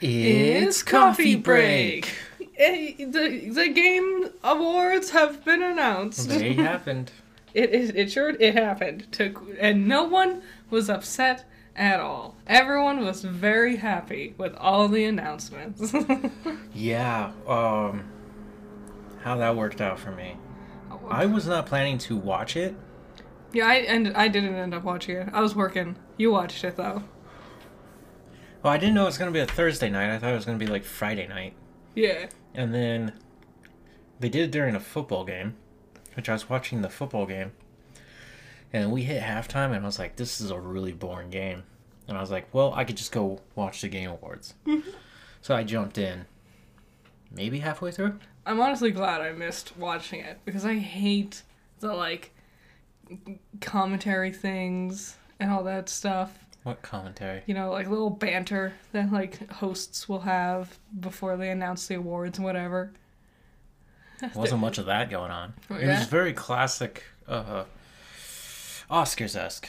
It's coffee break. The, the game awards have been announced. They happened. It, it, it sure it happened. To, and no one was upset at all. Everyone was very happy with all the announcements. Yeah. Um. How that worked out for me. I was not planning to watch it. yeah, I and I didn't end up watching it. I was working. You watched it though. Well, I didn't know it was gonna be a Thursday night. I thought it was gonna be like Friday night. Yeah. And then they did it during a football game, which I was watching the football game. And we hit halftime, and I was like, this is a really boring game. And I was like, well, I could just go watch the game awards. Mm-hmm. so I jumped in, maybe halfway through. I'm honestly glad I missed watching it because I hate the like commentary things and all that stuff. What commentary? You know, like little banter that like hosts will have before they announce the awards and whatever. Wasn't much of that going on. It was very classic, uh, Oscars esque.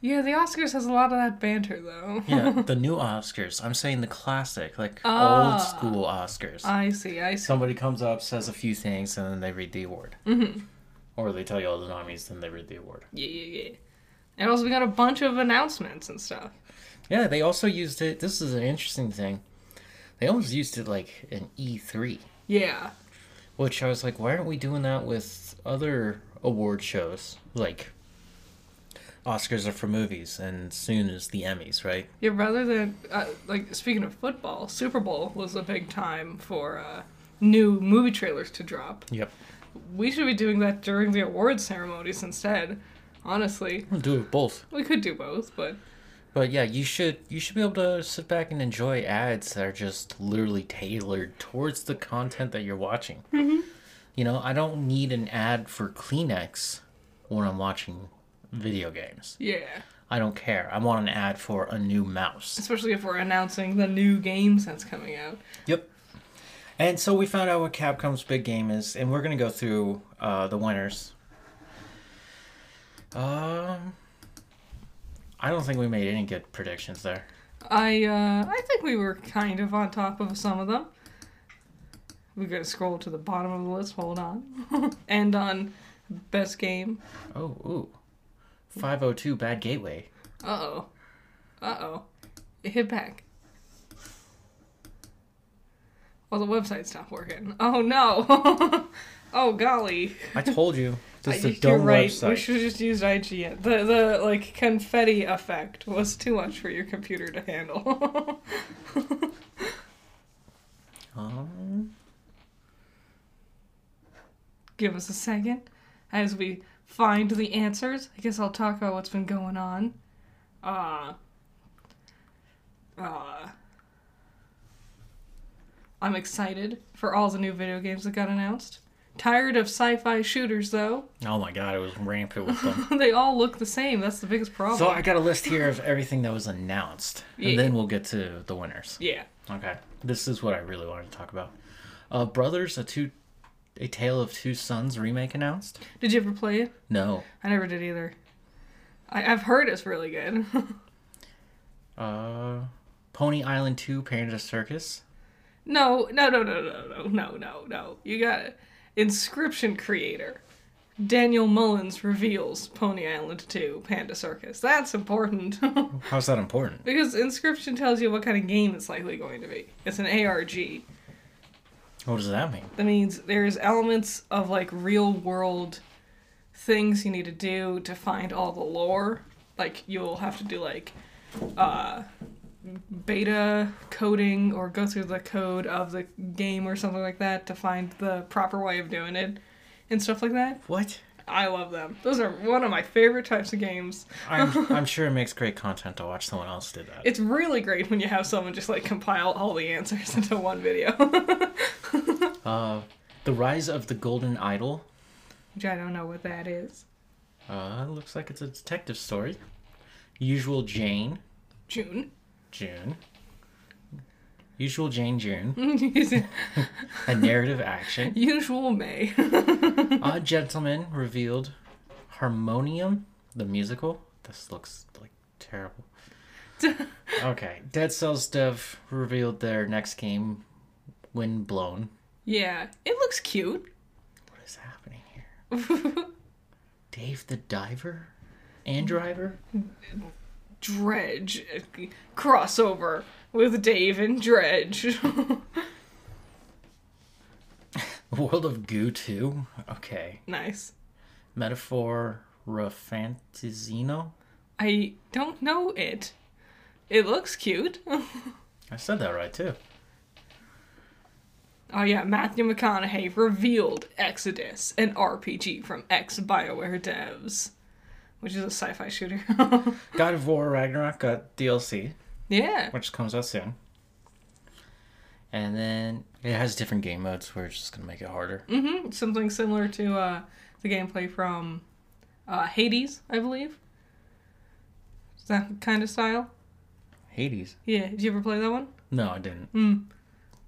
Yeah, the Oscars has a lot of that banter though. Yeah, the new Oscars. I'm saying the classic, like Ah. old school Oscars. I see, I see. Somebody comes up, says a few things, and then they read the award. Mm-hmm. Or they tell you all the nominees, then they read the award. Yeah, yeah, yeah. And also we got a bunch of announcements and stuff. Yeah, they also used it. This is an interesting thing. They almost used it like an E3, Yeah. which I was like, why aren't we doing that with other award shows? Like, Oscars are for movies, and soon is the Emmys, right? Yeah, rather than uh, like speaking of football, Super Bowl was a big time for uh, new movie trailers to drop. Yep. We should be doing that during the awards ceremonies instead. Honestly, We'll do both. we could do both, but But yeah, you should you should be able to sit back and enjoy ads that are just literally tailored towards the content that you're watching. Mm-hmm. You know, I don't need an ad for Kleenex when I'm watching video games. yeah. I don't care. I want an ad for a new mouse. Especially if we're announcing the new games that's coming out. Yep. And so we found out what Capcom's big game is, and we're gonna go through uh, the winners. Um, I don't think we made any good predictions there. I uh, I think we were kind of on top of some of them. We're gonna scroll to the bottom of the list. Hold on. and on best game. Oh, ooh. 502 Bad Gateway. Uh oh. Uh oh. It hit back. Oh, the website's not working. Oh no. oh golly. I told you. This is a You're dumb right. We should have just used IGN. The the like confetti effect was too much for your computer to handle. Um, Give us a second as we find the answers. I guess I'll talk about what's been going on. Uh uh I'm excited for all the new video games that got announced. Tired of sci-fi shooters though. oh my god, it was rampant with them. they all look the same. That's the biggest problem. so I got a list here of everything that was announced, Yeah. and then we'll get to the winners. yeah. Okay, this is what I really wanted to talk about. Uh, Brothers, a two, a Tale of Two Sons remake announced. Did you ever play it? No. I never did either. I, I've heard it's really good. Uh, Pony Island Two: Panda Circus. no, no, no, no, no, no, no, no, no. You got it. Inscription creator. Daniel Mullins reveals Pony Island 2 Panda Circus. That's important. How's that important? because Inscription tells you what kind of game it's likely going to be. It's an ARG. What does that mean? That means there's elements of like real world things you need to do to find all the lore. Like you'll have to do like uh beta coding or go through the code of the game or something like that to find the proper way of doing it and stuff like that. What? I love them. Those are one of my favorite types of games. I'm I'm sure it makes great content to watch someone else do that. It's really great when you have someone just like compile all the answers into one video. Uh, The Rise of the Golden Idol. Which I don't know what that is. Uh, looks like it's a detective story. Usual Jane, June. June. Usual Jane, June. A narrative action. Usual May. Odd Gentleman revealed Harmonium, the musical. This looks like terrible. Okay. Dead Cells dev revealed their next game, Wind Blown. yeah, it looks cute. What is happening here? Dave the Diver? And Driver? Dredge crossover with Dave and Dredge. World of Goo 2? Okay. nice. Metaphor Rafantazino? I don't know it. It looks cute. I said that right too. Oh yeah, Matthew McConaughey revealed Exodus, an RPG from ex BioWare devs, which is a sci-fi shooter. God of War Ragnarok got DLC, yeah, which comes out soon. And then it has different game modes where it's just gonna make it harder. hmm something similar to uh, the gameplay from uh, Hades, I believe. Is that kind of style? Hades. Yeah. Did you ever play that one? No, I didn't. Mm,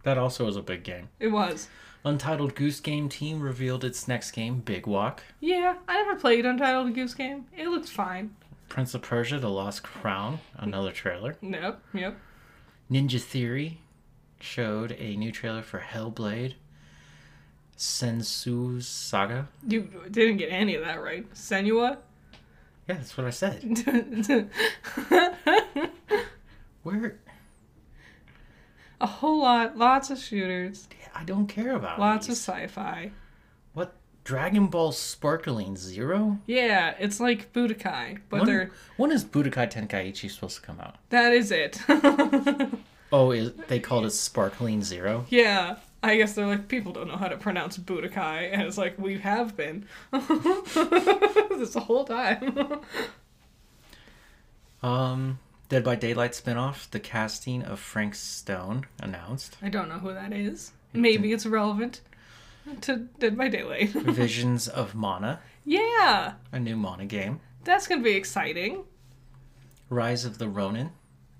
That also was a big game. it was. Untitled Goose Game team revealed its next game, Big Walk. Yeah, I never played Untitled Goose Game. It looks fine. Prince of Persia: The Lost Crown, another trailer. Yep, yep. Ninja Theory showed a new trailer for Hellblade. Sensu Saga. You didn't get any of that right. Senua? Yeah, that's what I said. Where? A whole lot, lots of shooters, I don't care about it. lots of sci-fi. What? Dragon Ball Sparkling Zero? Yeah, it's like Budokai, but When, they're when is Budokai Tenkaichi supposed to come out? that is it. Oh, is, they called it Sparkling Zero? yeah, I guess they're like people don't know how to pronounce Budokai, and it's like we have been this whole time. Um, Dead by Daylight spinoff, the casting of Frank Stone announced. I don't know who that is. Maybe it's relevant to Dead by Daylight. Visions of Mana, yeah, a new Mana game. that's gonna be exciting. Rise of the Ronin.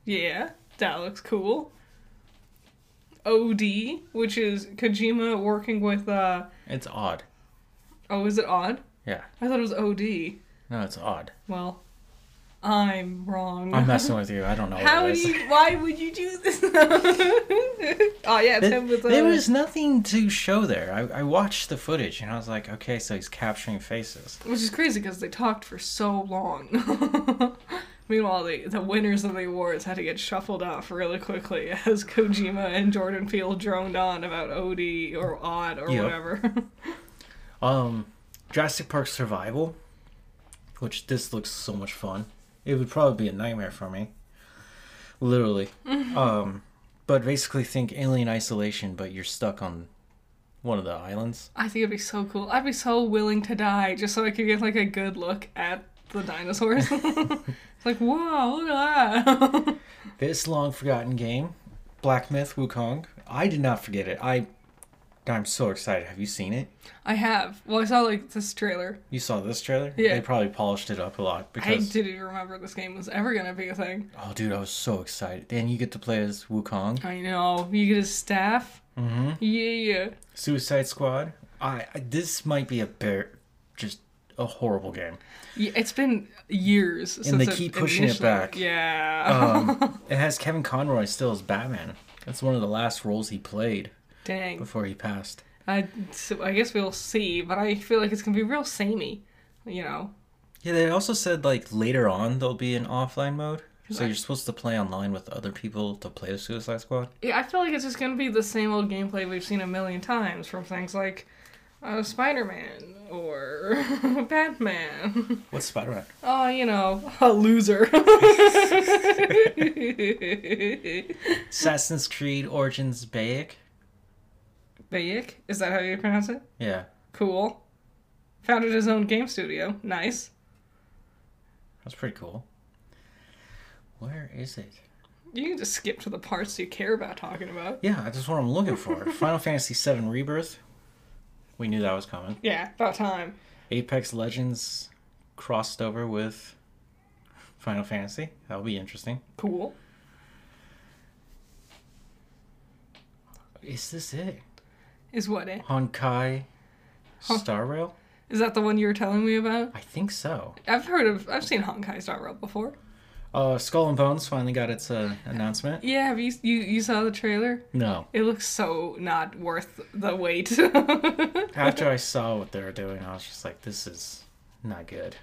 Yeah, that looks cool. OD, which is Kojima working with uh It's odd. oh, is it odd? Yeah. I thought it was OD. No, it's odd. Well, I'm wrong. I'm messing with you. I don't know How do you? Why would you do this? oh yeah, it's There, him with uh, there was nothing to show there. I, I watched the footage and I was like, okay, so he's capturing faces. which is crazy because they talked for so long. Meanwhile, the the winners of the awards had to get shuffled off really quickly as Kojima and Jordan Peele droned on about OD or Odd or Yep. whatever. Um, Jurassic Park Survival, which this looks so much fun. It would probably be a nightmare for me. Literally. Um, but basically think Alien Isolation, but you're stuck on one of the islands. I think it'd be so cool. I'd be so willing to die just so I could get like a good look at the dinosaurs. it's like, whoa, look at that. This long forgotten game, Black Myth Wukong. I did not forget it. I, I'm so excited. Have you seen it? I have. Well, I saw like this trailer. You saw this trailer? Yeah. They probably polished it up a lot because I didn't remember this game was ever gonna be a thing. Oh, dude, I was so excited. And you get to play as Wukong. I know. You get a staff. Mm-hmm. Yeah. Suicide Squad. I, I this might be a bear, just a horrible game. yeah it's been years since they it keep pushing it back. Yeah. Um, it has Kevin Conroy still as Batman. That's one of the last roles he played Dang. before he passed. I, so I guess we'll see, but I feel like it's gonna be real samey. You know. Yeah, they also said like later on there'll be an offline mode, so you're supposed to play online with other people to play the Suicide Squad. Yeah, I feel like it's just gonna be the same old gameplay we've seen a million times from things like uh, Spider-Man or Batman. What's Spider Man? Oh, you know, a loser. Assassin's Creed Origins Bayek. Bayek? Is that how you pronounce it? Yeah, Cool. Founded his own game studio. Nice. that's pretty cool. Where is it? You can just skip to the parts you care about talking about. Yeah, that's what I'm looking for. Final Fantasy VII Rebirth. We knew that was coming. Yeah, about time. Apex Legends crossed over with Final Fantasy. That'll be interesting. Cool. Is this it? Is what it? Honkai. Star Rail? Is that the one you were telling me about? I think so. I've heard of. I've seen Honkai Star Rail before. Uh, Skull and Bones finally got its uh, announcement. Yeah, have you you you saw the trailer? No. It looks so not worth the wait. After I saw what they were doing, I was just like, this is not good.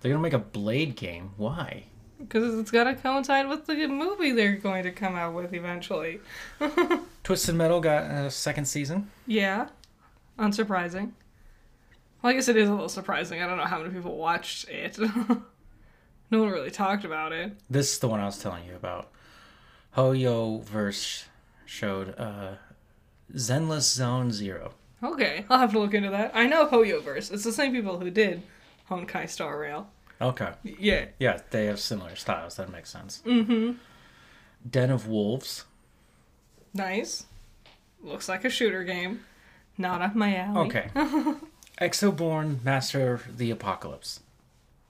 They're gonna make a Blade game. Why? Because it's got to coincide with the movie they're going to come out with eventually. Twisted Metal got a second season. Yeah, unsurprising. Well, I guess it is a little surprising. I don't know how many people watched it. no one really talked about it. This is the one I was telling you about. Hoyoverse showed uh, Zenless Zone Zero. Okay, I'll have to look into that. I know Hoyoverse. It's the same people who did Honkai Star Rail. Okay. Yeah. Yeah, they have similar styles. That makes sense. Mm-hmm. Den of Wolves. Nice. Looks like a shooter game. Not up my alley. Okay. Exoborn Master of the Apocalypse.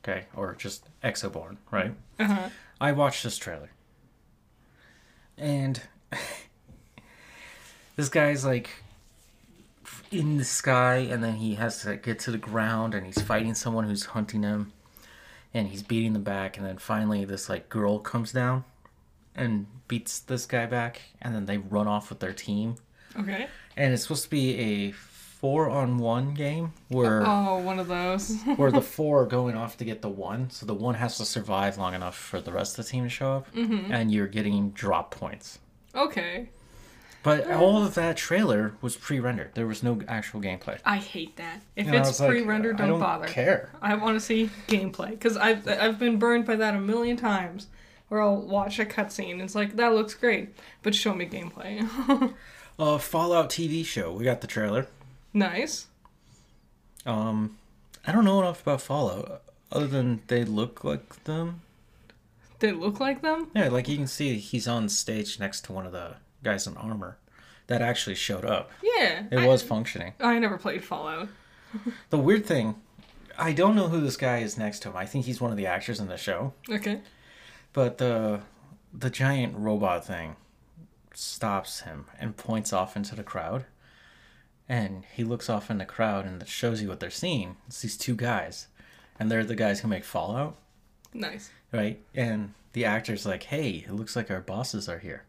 Okay, or just Exoborn, right? Uh-huh. I watched this trailer. And this guy's like in the sky and then he has to get to the ground and he's fighting someone who's hunting him and he's beating them back and then finally this like girl comes down and beats this guy back and then they run off with their team Okay. and it's supposed to be a four on one game where Oh, one of those. where the four are going off to get the one so the one has to survive long enough for the rest of the team to show up mm-hmm. and you're getting drop points okay. But all of that trailer was pre-rendered there was no actual gameplay I hate that. If And it's was like, pre-rendered, I don't, bother. care I want to see gameplay because I've I've been burned by that a million times. Where I'll watch a cutscene, it's like that looks great, but show me gameplay. uh fallout tv show we got the trailer nice. um i don't know enough about fallout other than they look like them They look like them. yeah like you can see he's on stage next to one of the guys in armor that actually showed up Yeah. it I, was functioning I never played Fallout. The weird thing, I don't know who this guy is next to him. I think he's one of the actors in the show. Okay. But the the giant robot thing stops him and points off into the crowd. And he looks off in the crowd and it shows you what they're seeing. It's these two guys. And they're the guys who make Fallout, Nice. right? And the actor's like, hey, it looks like our bosses are here.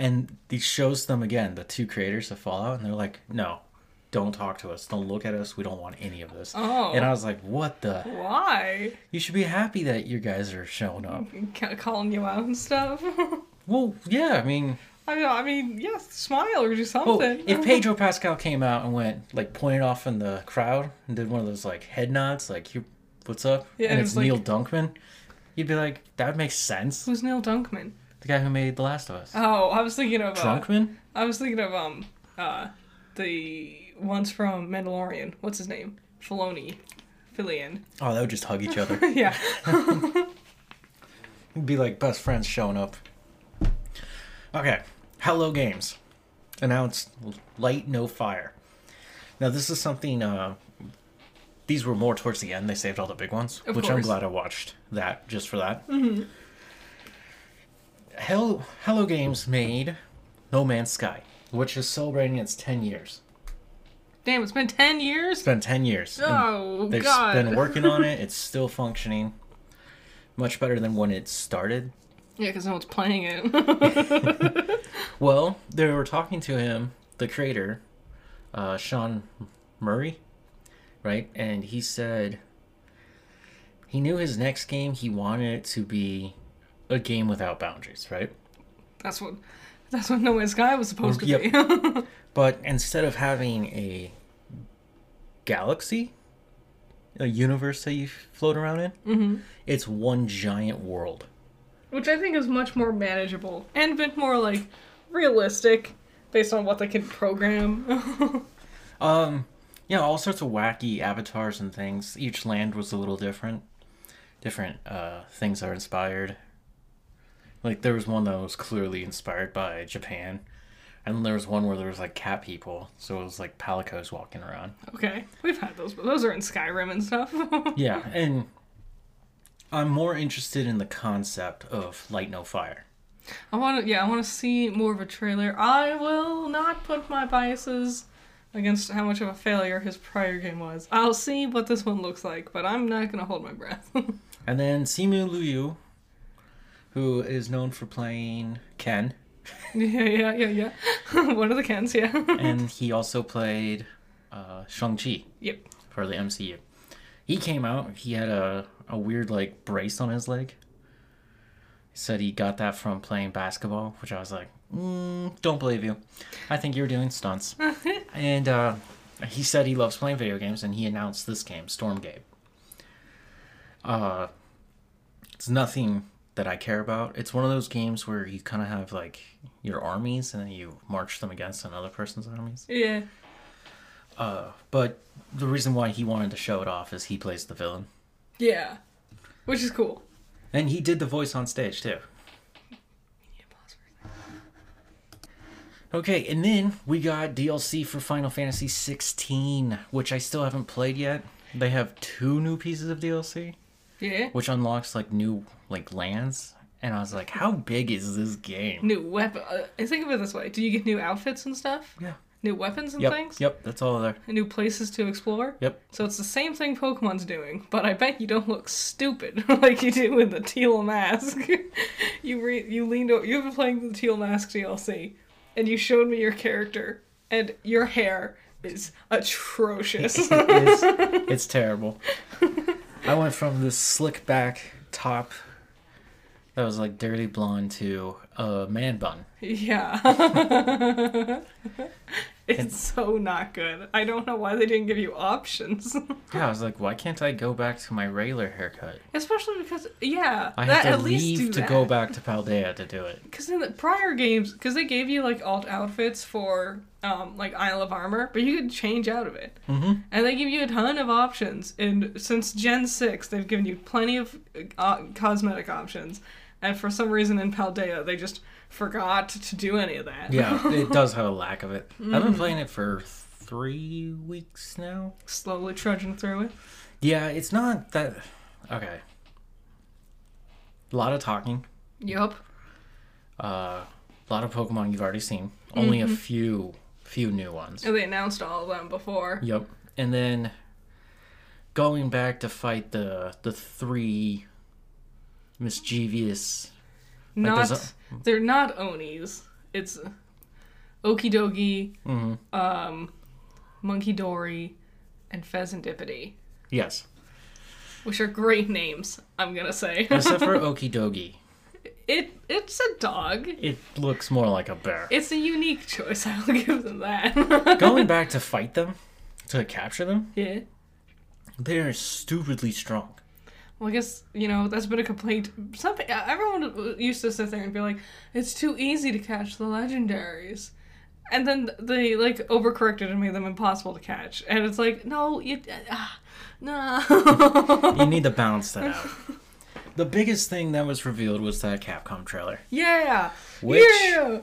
And he shows them again, the two creators of Fallout, and they're like, no, don't talk to us. Don't look at us. We don't want any of this. Oh. And I was like, what the? Why? You should be happy that you guys are showing up. Ca- calling you out and stuff. Well, yeah, I mean, I mean, I mean, yes, smile or do well, something. if Pedro Pascal came out and went, like, pointed off in the crowd and did one of those, like, head nods, like, you, what's up? Yeah, and it it's like- Neil Druckmann, you'd be like, that makes sense. Who's Neil Druckmann? The guy who made The Last of Us. Oh, I was thinking of. Uh, Drunkman? I was thinking of um, uh, the ones from Mandalorian. What's his name? Filoni, Filian. Oh, they would just hug each other. yeah. It'd be like best friends showing up. Okay, Hello Games announced Light No Fire. Now this is something. Uh, these were more towards the end. They saved all the big ones, Of which I'm glad I watched that just for that. Mm-hmm. Hello, Hello Games made No Man's Sky, which is celebrating its 10 years. Damn, it's been ten years. It's been 10 years. and Oh They've God. been working on it. It's still functioning. Much better than when it started. Yeah, because no one's playing it. Well, they were talking to him, the creator, uh, Sean Murray, right? And he said he knew his next game, he wanted it to be a game without boundaries, right? that's what. That's what No Man's Sky was supposed to Yep. be. But instead of having a galaxy, a universe that you float around in, hmm it's one giant world. Which I think is much more manageable and a bit more like realistic based on what they can program. Um, yeah, all sorts of wacky avatars and things. Each land was a little different. Different uh, things are inspired. Like there was one that was clearly inspired by Japan, and then there was one where there was like cat people, so it was like palicos walking around. okay, we've had those, but those are in Skyrim and stuff. Yeah, and I'm more interested in the concept of light no fire. I want to, yeah, I want to see more of a trailer. I will not put my biases against how much of a failure his prior game was. I'll see what this one looks like, but I'm not gonna hold my breath. And then Simu Liu who is known for playing Ken, Yeah, yeah, yeah, yeah. One of the Kens, yeah. and he also played uh, Shang Chi yep. for the MCU. He came out. He had a a weird like brace on his leg. He said he got that from playing basketball, which I was like, mm, don't believe you. I think you're doing stunts. and uh, he said he loves playing video games, and he announced this game, Stormgate. Uh, it's nothing that I care about. It's one of those games where you kind of have like your armies, and then you march them against another person's armies. Yeah. Uh, but the reason why he wanted to show it off is he plays the villain, Yeah. Which is cool. and he did the voice on stage too. Okay, and then we got DLC for Final Fantasy 16, which I still haven't played yet. They have two new pieces of DLC, Yeah. which unlocks like new like lands, and I was like, how big is this game? New weapon. Uh, I think of it this way: Do you get new outfits and stuff? Yeah. New weapons and Yep. things? Yep. That's all there. And new places to explore? Yep. So it's the same thing Pokemon's doing, but I bet you don't look stupid like you do in the Teal Mask. you re- you leaned over. You've been playing the Teal Mask DLC, and you showed me your character, and your hair is atrocious. it's, it's terrible. I went from this slick back top that was like dirty blonde to a man bun. yeah. it's so not good. I don't know why they didn't give you options. Yeah, I was like, why can't I go back to my regular haircut? Especially because, yeah, I that, have to leave to that. go back to Paldea to do it. Because in the prior games, because they gave you like alt outfits for um, like Isle of Armor, but you could change out of it, Mm-hmm. and they give you a ton of options. And since Gen Six, they've given you plenty of uh, cosmetic options, and for some reason in Paldea, they just forgot to do any of that. Yeah, it does have a lack of it. I've Mm. been playing it for three weeks now. slowly trudging through it. Yeah, it's not that. Okay. A lot of talking. Yup. Uh, a lot of Pokemon you've already seen. Only Mm-hmm. a few, few new ones. And they announced all of them before. Yep. And then going back to fight the the three mischievous. Like, not—they're not Onis. It's Okidogi, hmm um, Munkidori, and Fezandipiti. Yes. which are great names. I'm gonna say Except for Okidogi. it. It's a dog. It looks more like a bear. It's a unique choice. I'll give them that. Going back to fight them, to capture them, yeah. they're stupidly strong. Well, I guess you know that's been a complaint. Some everyone used to sit there and be like, "It's too easy to catch the legendaries," and then they like overcorrected and made them impossible to catch. And it's like, no, you, ah, no. You need to balance that out. The biggest thing that was revealed was that Capcom trailer. yeah, Which- yeah,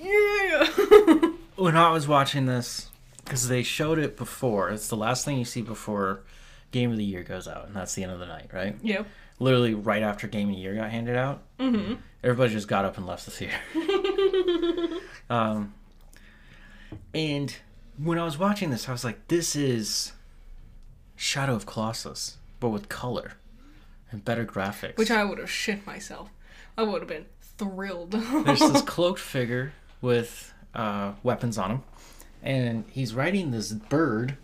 yeah. When I was watching this, because they showed it before, it's the last thing you see before Game of the Year goes out, and that's the end of the night, right? yep. Literally right after Game of the Year got handed out, Mm-hmm. everybody just got up and left the theater. um, and when I was watching this, I was like, this is Shadow of Colossus, but with color and better graphics. Which I would have shit myself. I would have been thrilled. There's this cloaked figure with uh, weapons on him, and he's riding this bird.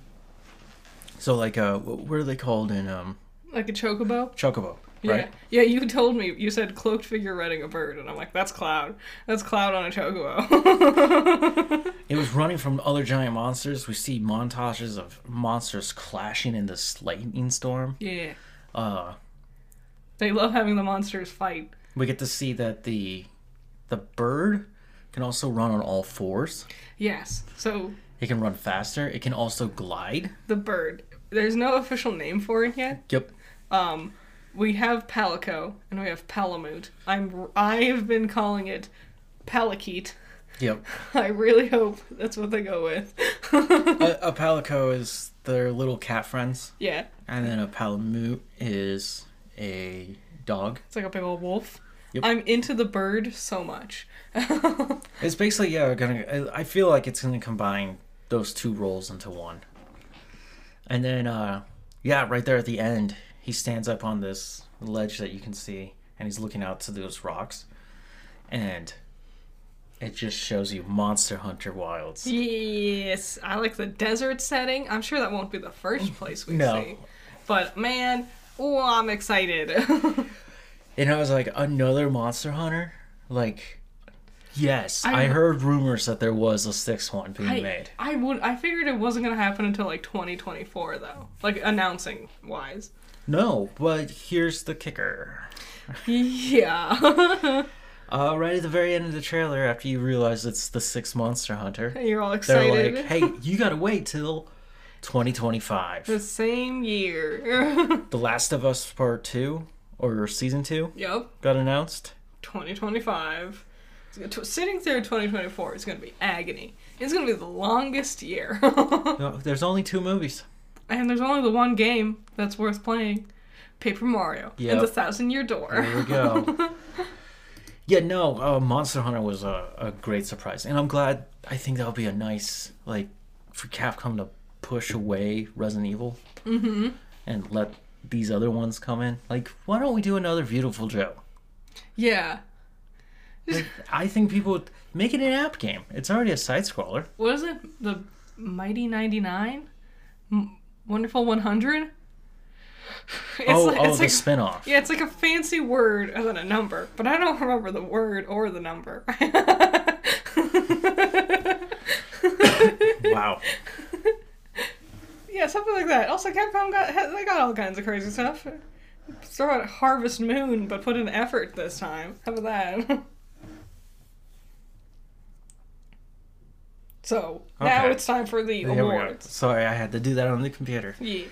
So, like, uh, what are they called in um, like a chocobo. Chocobo, right? Yeah, yeah. You told me you said cloaked figure riding a bird, and I'm like, that's Cloud. That's Cloud on a chocobo. It was running from other giant monsters. We see montages of monsters clashing in this lightning storm. yeah, Uh, they love having the monsters fight. we get to see that the the bird can also run on all fours. Yes. So It can run faster. It can also glide. the bird. There's no official name for it yet. Yep. Um, we have Palico and we have Palamute. I'm I've been calling it Palakeet. Yep. I really hope that's what they go with. a, a palico is their little cat friends. yeah, And then a palamute is a dog. it's like a big old wolf. Yep. I'm into the bird so much. It's basically yeah, gonna. I feel like it's gonna combine those two roles into one. And then uh, yeah, right there at the end, he stands up on this ledge that you can see, and he's looking out to those rocks, and it just shows you Monster Hunter Wilds. Yes, I like the desert setting. I'm sure that won't be the first place we No. see. But man, oh, I'm excited. And I was like, another Monster Hunter? Like, yes, I, I- heard rumors that there was a sixth one being I, made. I would I figured it wasn't gonna happen until like 2024 though. Like announcing wise. No, but here's the kicker. Yeah. Uh, right at the very end of the trailer, after you realize it's the sixth Monster Hunter, You're all excited. they're like, hey, you gotta wait till 2025. the same year. The Last of Us Part 2, or Season 2, yep. got announced. 2025. Sitting through 2024 is going to be agony. It's going to be the longest year. No, there's only two movies. and there's only the one game that's worth playing Paper Mario Yep. and the Thousand Year Door. There we go. yeah, no, uh, Monster Hunter was a, a great surprise, and I'm glad. I think that'll be a nice like for Capcom to push away Resident Evil mm-hmm. and let these other ones come in. Like, why don't we do another Beautiful Joe? Yeah. Like, I think people would make it an app game. It's already a side scroller. What is it? The Mighty 99? M- Wonderful 100? It's oh, like- oh, it's the like- spin-off. Yeah, it's like a fancy word and then a number, but I don't remember the word or the number. Wow. yeah, something like that. Also, Capcom got they got all kinds of crazy stuff. Throw out Harvest Moon, but put in effort this time. How about that? so now it's time for the There awards. Sorry, I had to do that on the computer. Yeah.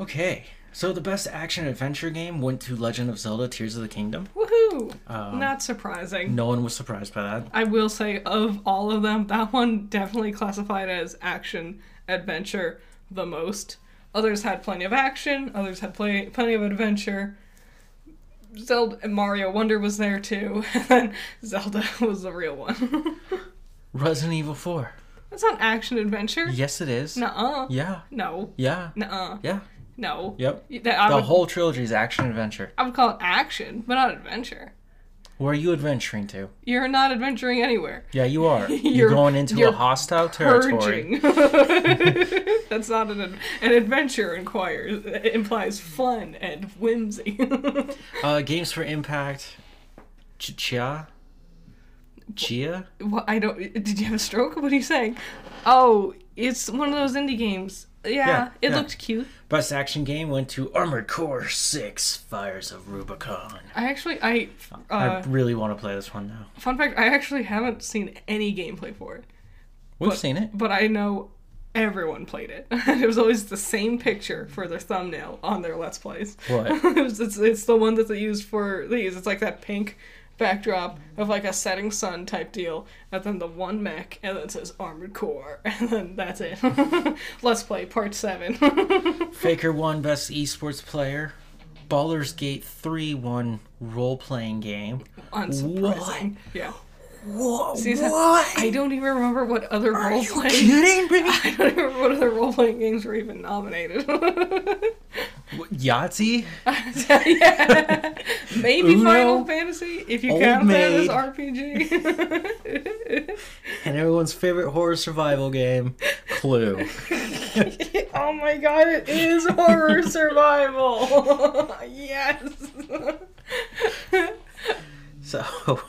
Okay, so the best action adventure game went to Legend of Zelda: Tears of the Kingdom. Woohoo! Um, Not surprising. No one was surprised by that. I will say, of all of them, that one definitely classified as action adventure the most. Others had plenty of action. Others had plenty plenty of adventure. Zelda and Mario Wonder was there too, and then Zelda was the real one. Resident Evil 4. That's not action adventure. Yes, it is. Nuh-uh. Yeah. No. Yeah. Nuh-uh. Yeah. No. Yep. That, The would, whole trilogy is action adventure. I would call it action, but not adventure. Where are you adventuring to? You're not adventuring anywhere. Yeah, you are. You're, You're- going into you're a hostile territory. That's not an an adventure. Inquires it implies fun and whimsy. Uh, Games for Impact. Ch- Tchia? I don't. Did you have a stroke? What are you saying? Oh, it's one of those indie games. Yeah, Yeah, it yeah. looked cute. Best action game went to Armored Core 6 Fires of Rubicon. I actually, I, I uh, really want to play this one now. fun fact, I actually haven't seen any gameplay for it, We've But- seen it. but I know everyone played it. it was always the same picture for their thumbnail on their Let's Plays. What? it was, it's, it's the one that they used for these. It's like that pink backdrop of like a setting sun type deal, and then the one mech, and then it says Armored Core, and then that's it. Let's play part seven. Faker won Best Esports Player. Baldur's Gate 3 won Role Playing Game. Unsurprising. Yeah. Whoa, See, that- what? I don't even remember what other Are role you playing. kidding me? I don't even remember what other role playing games were even nominated. What, Yahtzee? yeah. Maybe Uno, Final Fantasy, if you Old count that as RPG. And everyone's favorite horror survival game, Clue. oh my god, it is horror survival. yes. So,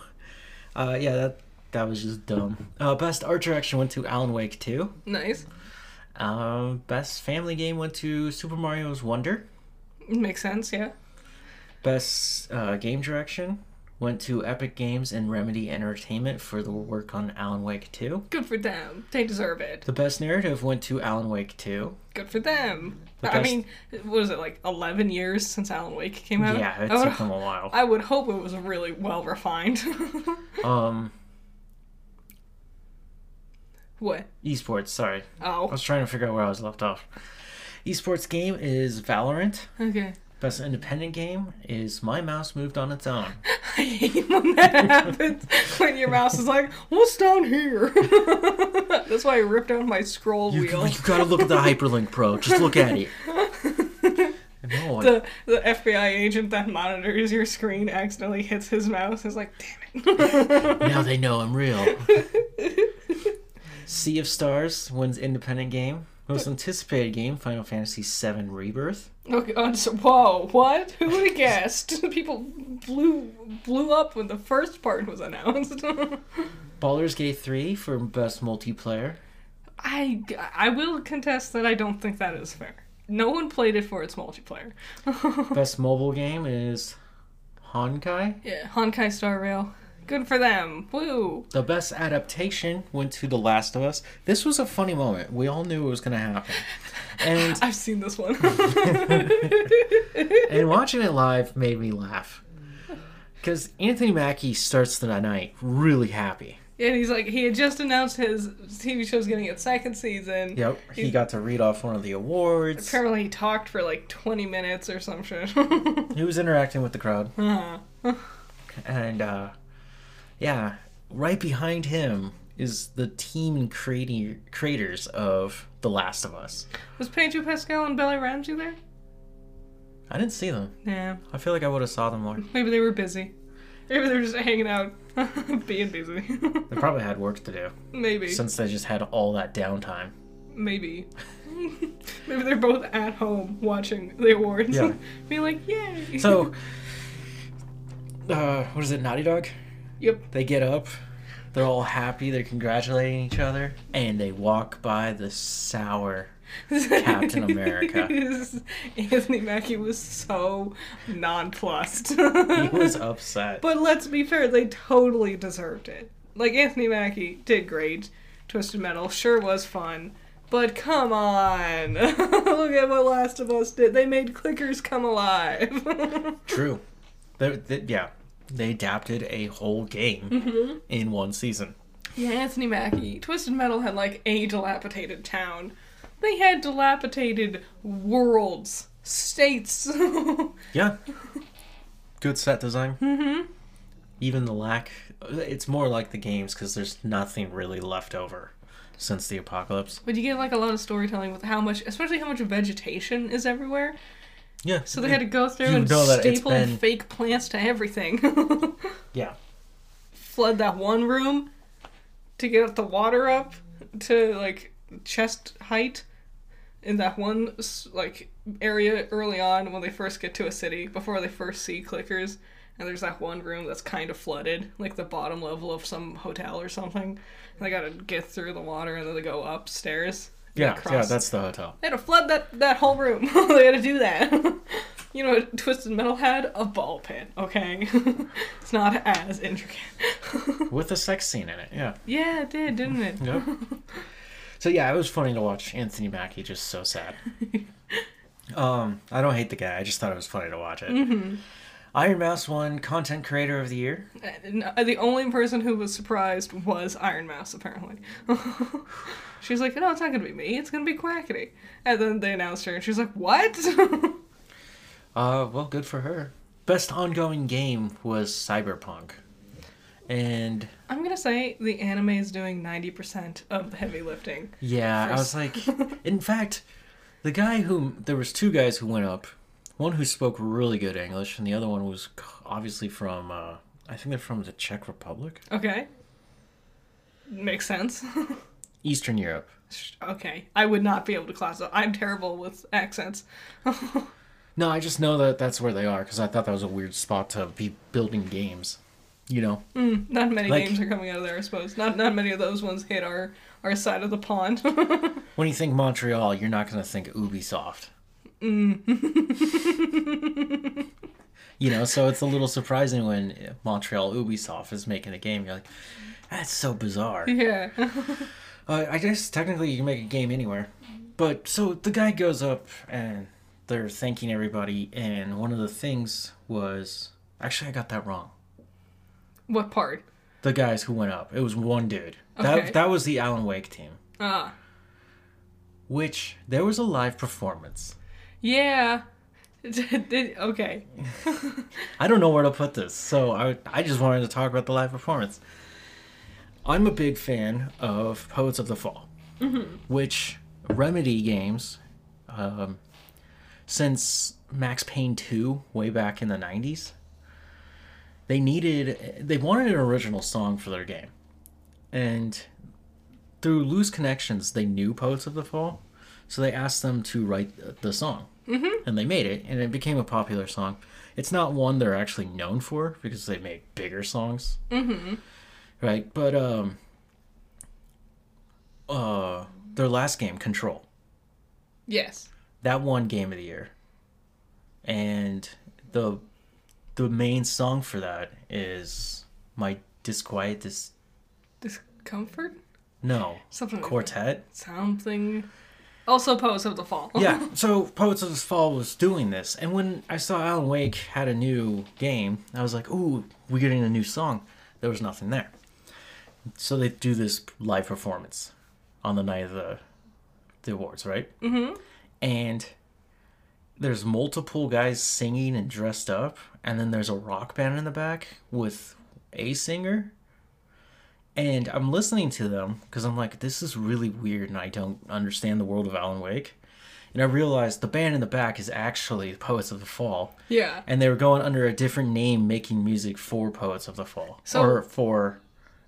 uh, yeah, that that was just dumb. Uh, best art direction went to Alan Wake 2. nice. Uh, best family game went to Super Mario's Wonder. Makes sense, yeah. Best uh, game direction went to Epic Games and Remedy Entertainment for the work on Alan Wake 2. Good for them. They deserve it. The best narrative went to Alan Wake 2. Good for them. The I best- mean, what is it, like 11 years since Alan Wake came out? Yeah, it I took them a while. I would hope it was really well refined. Um, what? esports, sorry. Oh. I was trying to figure out where I was left off. Esports game is Valorant. okay. Best independent game is My Mouse Moved on Its Own. I hate when that happens. When your mouse is like, what's down here? That's why I ripped out my scroll You, wheel. you gotta look at the Hyperlink Pro. Just look at it. No, I- The the FBI agent that monitors your screen accidentally hits his mouse. Is like, damn it. now they know I'm real. sea of Stars wins independent game. Most anticipated game, Final Fantasy VII Rebirth. Okay, oh, so, whoa, what? Who would have guessed? People blew blew up when the first part was announced. Baldur's Gate 3 for best multiplayer. I I will contest that I don't think that is fair. No one played it for its multiplayer. Best mobile game is Honkai. yeah, Honkai Star Rail. Good for them. Woo. The best adaptation went to The Last of Us. This was a funny moment. We all knew it was going to happen. And I've seen this one. and watching it live made me laugh. Cuz Anthony Mackie starts the night really happy. and he's like, he had just announced his TV show's getting its second season. Yep, he got to read off one of the awards. Apparently, he talked for like 20 minutes or some shit. He was interacting with the crowd. Uh-huh. And uh yeah, right behind him is the team and creating creators of The Last of Us. Was Pedro Pascal and Bella Ramsey there? I didn't see them. Yeah. I feel like I would have saw them more. Maybe they were busy. Maybe they were just hanging out, being busy. They probably had work to do Maybe. since they just had all that downtime. Maybe. Maybe they're both at home watching the awards. Yeah. Being like, yay. So, uh, what is it, Naughty Dog? Yep. They get up, they're all happy, they're congratulating each other, and they walk by the sour Captain America. Anthony Mackie was so nonplussed. He was upset. But let's be fair, they totally deserved it. Like Anthony Mackie did great. Twisted Metal sure was fun. But come on. Look at what Last of Us did. They made clickers come alive. True. They, they, yeah, they adapted a whole game Mm-hmm. in one season. yeah, Anthony Mackie. Twisted Metal had like a dilapidated town. They had dilapidated worlds, states. Yeah. Good set design. Mm-hmm. Even the lack. It's more like the games because there's nothing really left over since the apocalypse. but you get like a lot of storytelling with how much, especially how much vegetation is everywhere. Yeah. So they had to go through You and know that it's staple been- fake plants to everything. Yeah. Flood that one room to get the water up to like chest height in that one like area early on when they first get to a city before they first see clickers. And there's that one room that's kind of flooded, like the bottom level of some hotel or something. And they gotta get through the water and then they go upstairs. Yeah. Yeah. That's the hotel. They had to flood that, that whole room. they had to do that. you know Twisted Metal had? A ball pit, okay? it's not as intricate. With a sex scene in it. Yeah. yeah, it did, didn't it? Yep. so yeah, it was funny to watch Anthony Mackie just so sad. um, I don't hate the guy. I just thought it was funny to watch it. Mm-hmm. Ironmouse won Content Creator of the Year. And, uh, the only person who was surprised was Ironmouse, apparently. She's like, no, it's not gonna be me, it's gonna be Quackity. And then they announced her, and she's like, what? Uh, well, good for her. Best ongoing game was Cyberpunk, and I'm gonna say the anime is doing 90% of the heavy lifting. yeah, I was like, in fact, the guy who there was two guys who went up, one who spoke really good English, and the other one was obviously from uh, I think they're from the Czech Republic, Okay. Makes sense. Eastern Europe. Okay, I would not be able to class. I'm terrible with accents. No, I just know that that's where they are because I thought that was a weird spot to be building games. You know, Mm, not many Like- games are coming out of there, I suppose. Not not many of those ones hit our our side of the pond. when you think Montreal, you're not going to think Ubisoft. you know, so it's a little surprising when Montreal Ubisoft is making a game. You're like, that's so bizarre. yeah. Uh, I guess technically you can make a game anywhere. But so the guy goes up and they're thanking everybody, and one of the things was actually I got that wrong. what part? The guys who went up, it was one dude. That Okay. that was the Alan Wake team. Ah. Which there was a live performance. Yeah. Okay. I don't know where to put this, so I I just wanted to talk about the live performance. I'm a big fan of Poets of the Fall, which Remedy games, um, since Max Payne 2 way back in the 90s. They needed they wanted an original song for their game. And through loose connections, they knew Poets of the Fall, so they asked them to write the song. Mm-hmm. And they made it, and it became a popular song. It's not one they're actually known for because they make bigger songs. Mm-hmm. Right, but um, uh, their last game, Control, Yes. that one Game of the Year, and the the main song for that is my disquiet this Discomfort? no Something like quartet. Something. Also, Poets of the Fall. yeah, so Poets of the Fall was doing this, and when I saw Alan Wake had a new game, I was like, "Ooh, we're getting a new song." There was nothing there, so they do this live performance on the night of the the awards, right? Mm-hmm. And there's multiple guys singing and dressed up, and then there's a rock band in the back with a singer. And I'm listening to them because I'm like, this is really weird, and I don't understand the world of Alan Wake. And I realized the band in the back is actually Poets of the Fall, Yeah. and they were going under a different name, making music for Poets of the Fall So- or for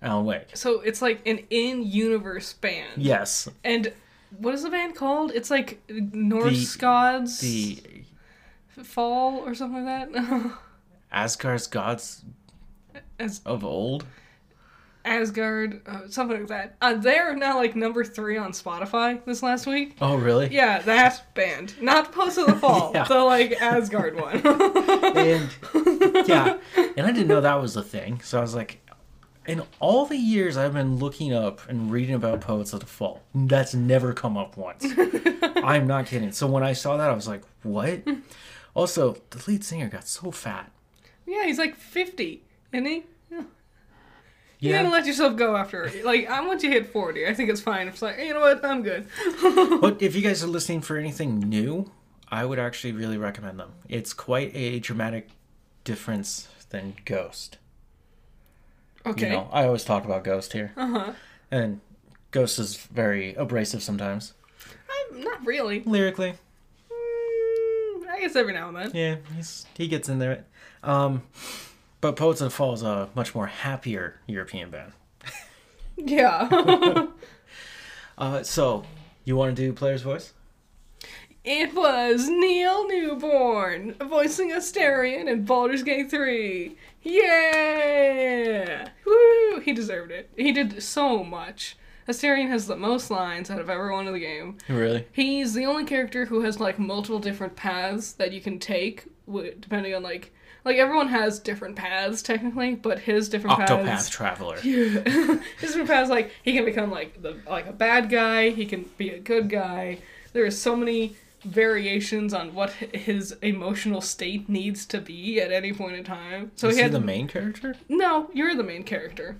Alan Wake. So it's like an in-universe band. Yes, And what is the band called? It's like Norse gods the fall or something like that. Asgard's gods As of old. Asgard, uh, something like that. Uh, they're now like number three on Spotify this last week. Oh, really? Yeah, that band, not Post of the Fall, Yeah. the like Asgard one. and yeah, and I didn't know that was a thing. So I was like, in all the years I've been looking up and reading about Poets of the Fall, that's never come up once. I'm not kidding. So when I saw that, I was like, what? Also, the lead singer got so fat. yeah, he's like fifty, isn't he? You gotta Yeah, let yourself go after. Like, I once you to hit forty, I think it's fine. It's like, hey, you know what, I'm good. but if you guys are listening for anything new, I would actually really recommend them. It's quite a dramatic difference than Ghost. Okay. You know, I always talk about Ghost here, Uh huh. and Ghost is very abrasive sometimes, I'm not really. lyrically. Mm, I guess every now and then. Yeah, he's he gets in there. Um, but Poets and Falls a much more happier European band. Yeah. Uh, so you want to do player's voice? It was Neil Newbon voicing Astarion in Baldur's Gate 3. Yeah! Woo! He deserved it. He did so much. Astarion has the most lines out of everyone in the game. Really? He's the only character who has like multiple different paths that you can take, depending on like like everyone has different paths technically, but his different Octopath paths. Traveler. Yeah. his different paths like he can become like the like a bad guy. He can be a good guy. There are so many variations on what his emotional state needs to be at any point in time. So is he he had the main character? no. You're the main character.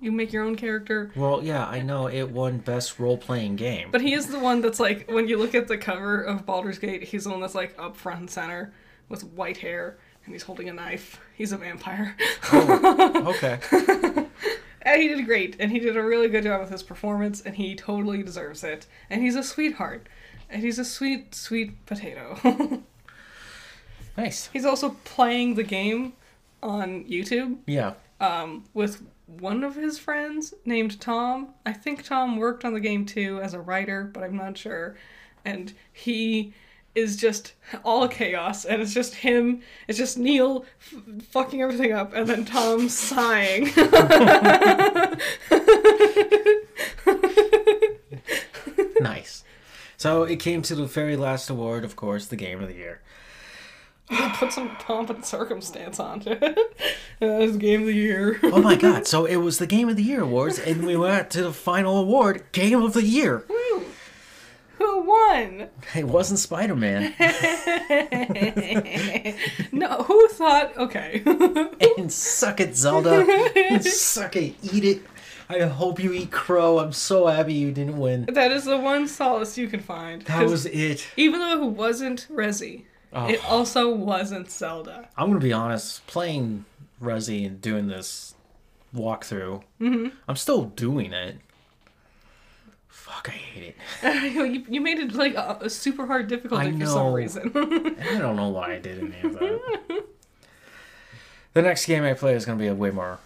You make your own character. Well, yeah, I know it won best role playing game. But he is the one that's like when you look at the cover of Baldur's Gate, he's the one that's like up front and center with white hair and he's holding a knife. He's a vampire. Oh, okay. and he did great and he did a really good job with his performance and he totally deserves it. And he's a sweetheart. And he's a sweet, sweet potato. Nice. he's also playing the game on YouTube Yeah. um, with one of his friends named Tom. I think Tom worked on the game too as a writer, but I'm not sure. And he is just all chaos, and it's just him. It's just Neil f- fucking everything up, and then Tom sighing. Nice. So it came to the very last award, of course, the game of the year. Put some pomp and circumstance onto it. As game of the year. Oh my god, so it was the Game of the Year awards, and we went to the final award, Game of the Year. Woo! Who won? It wasn't Spider Man. no, who thought? Okay. and suck it, Zelda. suck it, eat it. I hope you eat crow. I'm so happy you didn't win. that is the one solace you can find. That was it. even though it wasn't Resi, Oh, it also wasn't Zelda. I'm gonna be honest. Playing Resi and doing this walkthrough, Mm-hmm. I'm still doing it. Fuck, I hate it. you, you made it like a, a super hard difficulty I for some reason. I don't know why I did any of that. the next game I play is gonna be a way more.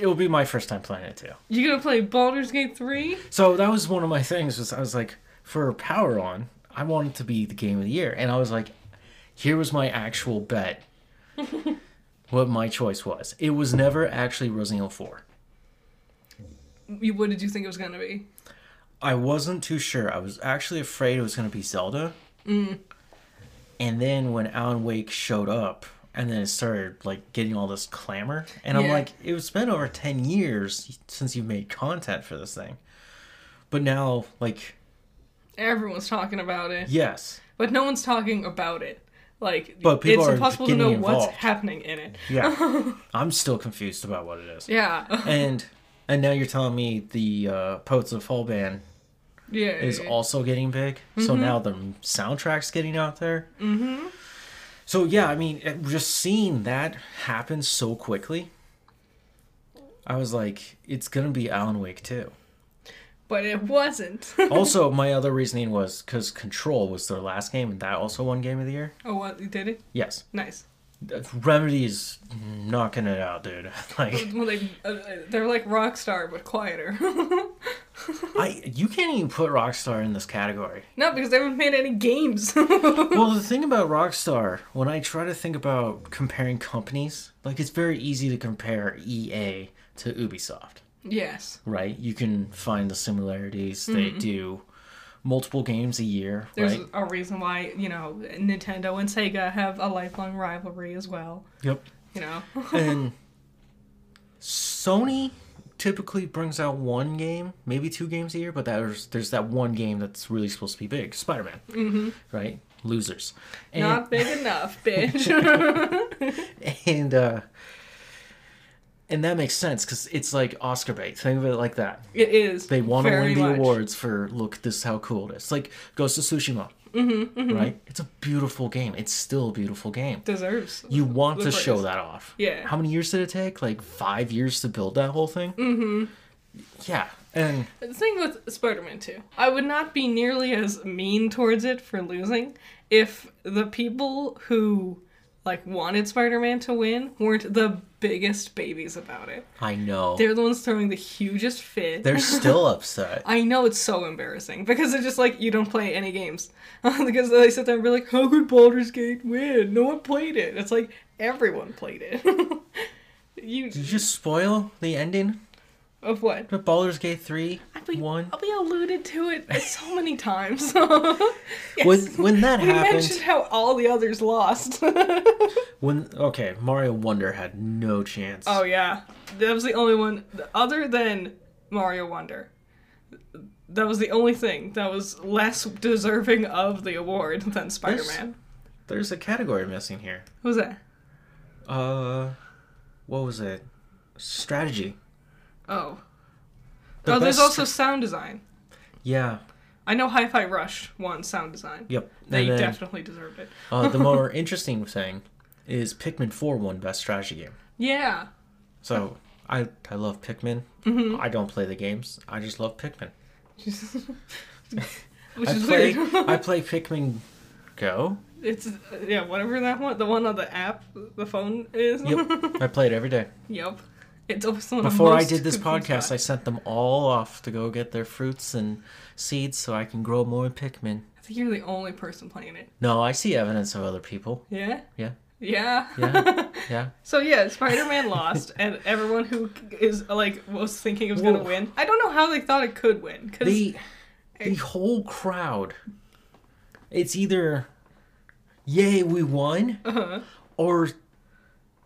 It will be my first time playing it too. you gonna play Baldur's Gate 3? So that was one of my things. Was I was like, for Power On, I wanted to be the game of the year, and I was like, here was my actual bet. what my choice was. It was never actually Resident Evil Four. What did you think it was gonna be? I wasn't too sure. I was actually afraid it was going to be Zelda. Mm. And then when Alan Wake showed up, and then it started like getting all this clamor, and I'm like, it was been over ten years since you've made content for this thing. But now, like, Everyone's talking about it, yes, but no one's talking about it. Like, But people it's impossible to know getting what's happening in it. yeah, I'm still confused about what it is. Yeah, And and now you're telling me the uh, Poets of Fall band yeah. is yeah. also getting big. Mm-hmm. So now the soundtrack's getting out there. Mm-hmm. So yeah, I mean, just seeing that happen so quickly, I was like, it's gonna be Alan Wake too. but it wasn't. Also, my other reasoning was because Control was their last game, and that also won Game of the Year. oh, what did it? Yes, Nice. Remedy's knocking it out, dude. like, Well, they uh, they're like Rockstar but quieter. I you can't even put Rockstar in this category. no, because they haven't made any games. well, the thing about Rockstar, when I try to think about comparing companies, like it's very easy to compare EA to Ubisoft, yes. right? You can find the similarities. They mm-hmm. do multiple games a year, There's right? a reason why, you know, Nintendo and Sega have a lifelong rivalry as well. Yep. You know? And Sony typically brings out one game, maybe two games a year, but there's there's that one game that's really supposed to be big, Spider-Man, mm-hmm. right? Losers, and, Not big enough, bitch. and uh, and that makes sense because it's like Oscar bait. Think of it like that. it is. They want to win the much. awards for look. This is how cool it is. Like Ghost of Tsushima, mm-hmm, right? It's a beautiful game. It's still a beautiful game. Deserves. You want to show that off. Yeah. How many years did it take? Like five years to build that whole thing. Mm-hmm. Yeah, and The thing with Spider-Man 2, I would not be nearly as mean towards it for losing if the people who like wanted Spider-Man to win weren't the biggest babies about it. I know They're the ones throwing the hugest fit. they're still upset. I know it's so embarrassing because it's just like you don't play any games because they sit there and be like, "How could Baldur's Gate win? No one played it." It's like everyone played it. you Did you just spoil the ending of what? But Baldur's Gate three We, one? we alluded to it so many times. Yes. When when that we happened, mentioned how all the others lost. when okay, Mario Wonder had no chance. oh yeah, that was the only one other than Mario Wonder. That was the only thing that was less deserving of the award than Spider-Man. There's a category missing here. What was that? Uh, what was it? Strategy. Oh. The oh, there's best also sound design. yeah. I know Hi-Fi Rush won sound design. Yep. They And then, definitely deserved it. uh, the more interesting thing is Pikmin 4 won best strategy game. Yeah. So I I love Pikmin. Mm-hmm. I don't play the games. I just love Pikmin. Which I is play weird. I play Pikmin Go. it's yeah, whatever that one, the one on the app, the phone is. Yep. I play it every day. Yep. It's always the one I'm Before I did this podcast. I sent them all off to go get their fruits and seeds so I can grow more Pikmin. I think you're the only person playing it. No, I see evidence of other people. Yeah. Yeah. Yeah. Yeah. Yeah. so yeah, Spider-Man lost, and everyone who is like was thinking it was gonna win. I don't know how they thought it could win because The the whole crowd. It's either yay we won Uh-huh. or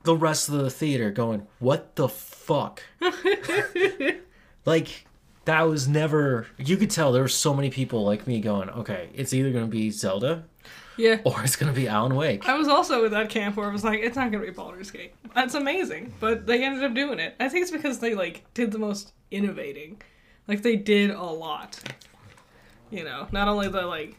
the rest of the theater going what the fuck like that was never you could tell there were so many people like me going okay it's either going to be zelda yeah. or it's going to be alan wake I was also in that camp where I was like, it's not gonna be Baldur's Gate. That's amazing, but they ended up doing it. I think it's because they like did the most innovating, like they did a lot. You know, not only the like,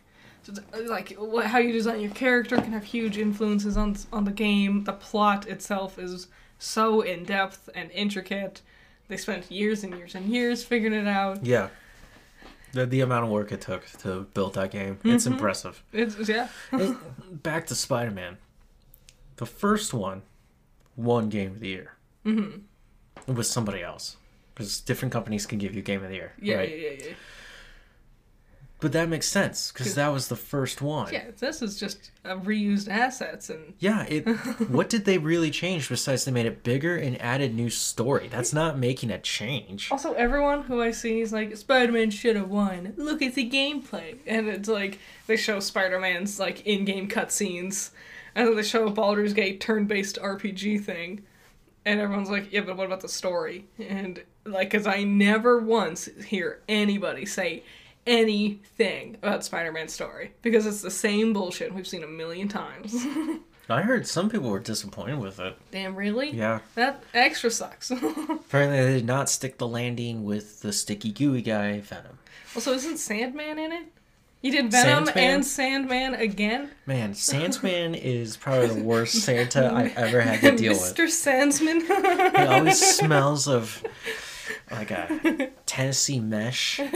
like how you design your character can have huge influences on on the game. The plot itself is so in depth and intricate. They spent years and years and years figuring it out. yeah The, the amount of work it took to build that game, it's Mm-hmm. impressive. It's yeah. It- back to Spider Man. The first one won Game of the Year. Mm-hmm. It was somebody else. Because different companies can give you Game of the Year. Yeah, right? yeah, yeah, yeah. But that makes sense, because that was the first one. Yeah, this is just uh, reused assets and Yeah, it. what did they really change besides they made it bigger and added new story? That's not making a change. Also, everyone who I see is like, Spider Man should have won. Look at the gameplay. And it's like, they show Spider Man's like in game cutscenes, and then they show a Baldur's Gate turn based RPG thing. And everyone's like, yeah, but what about the story? And like, because I never once hear anybody say anything about Spider Man's story. Because it's the same bullshit we've seen a million times. I heard some people were disappointed with it. Damn, really? Yeah. That extra sucks. Apparently, they did not stick the landing with the sticky gooey guy, Venom. Also, isn't Sandman in it? You did Venom Sandman? and Sandman again? Man, Sandman is probably the worst Santa I ever had to deal with. Mr. Sandman. He always smells of like a Tennessee mesh.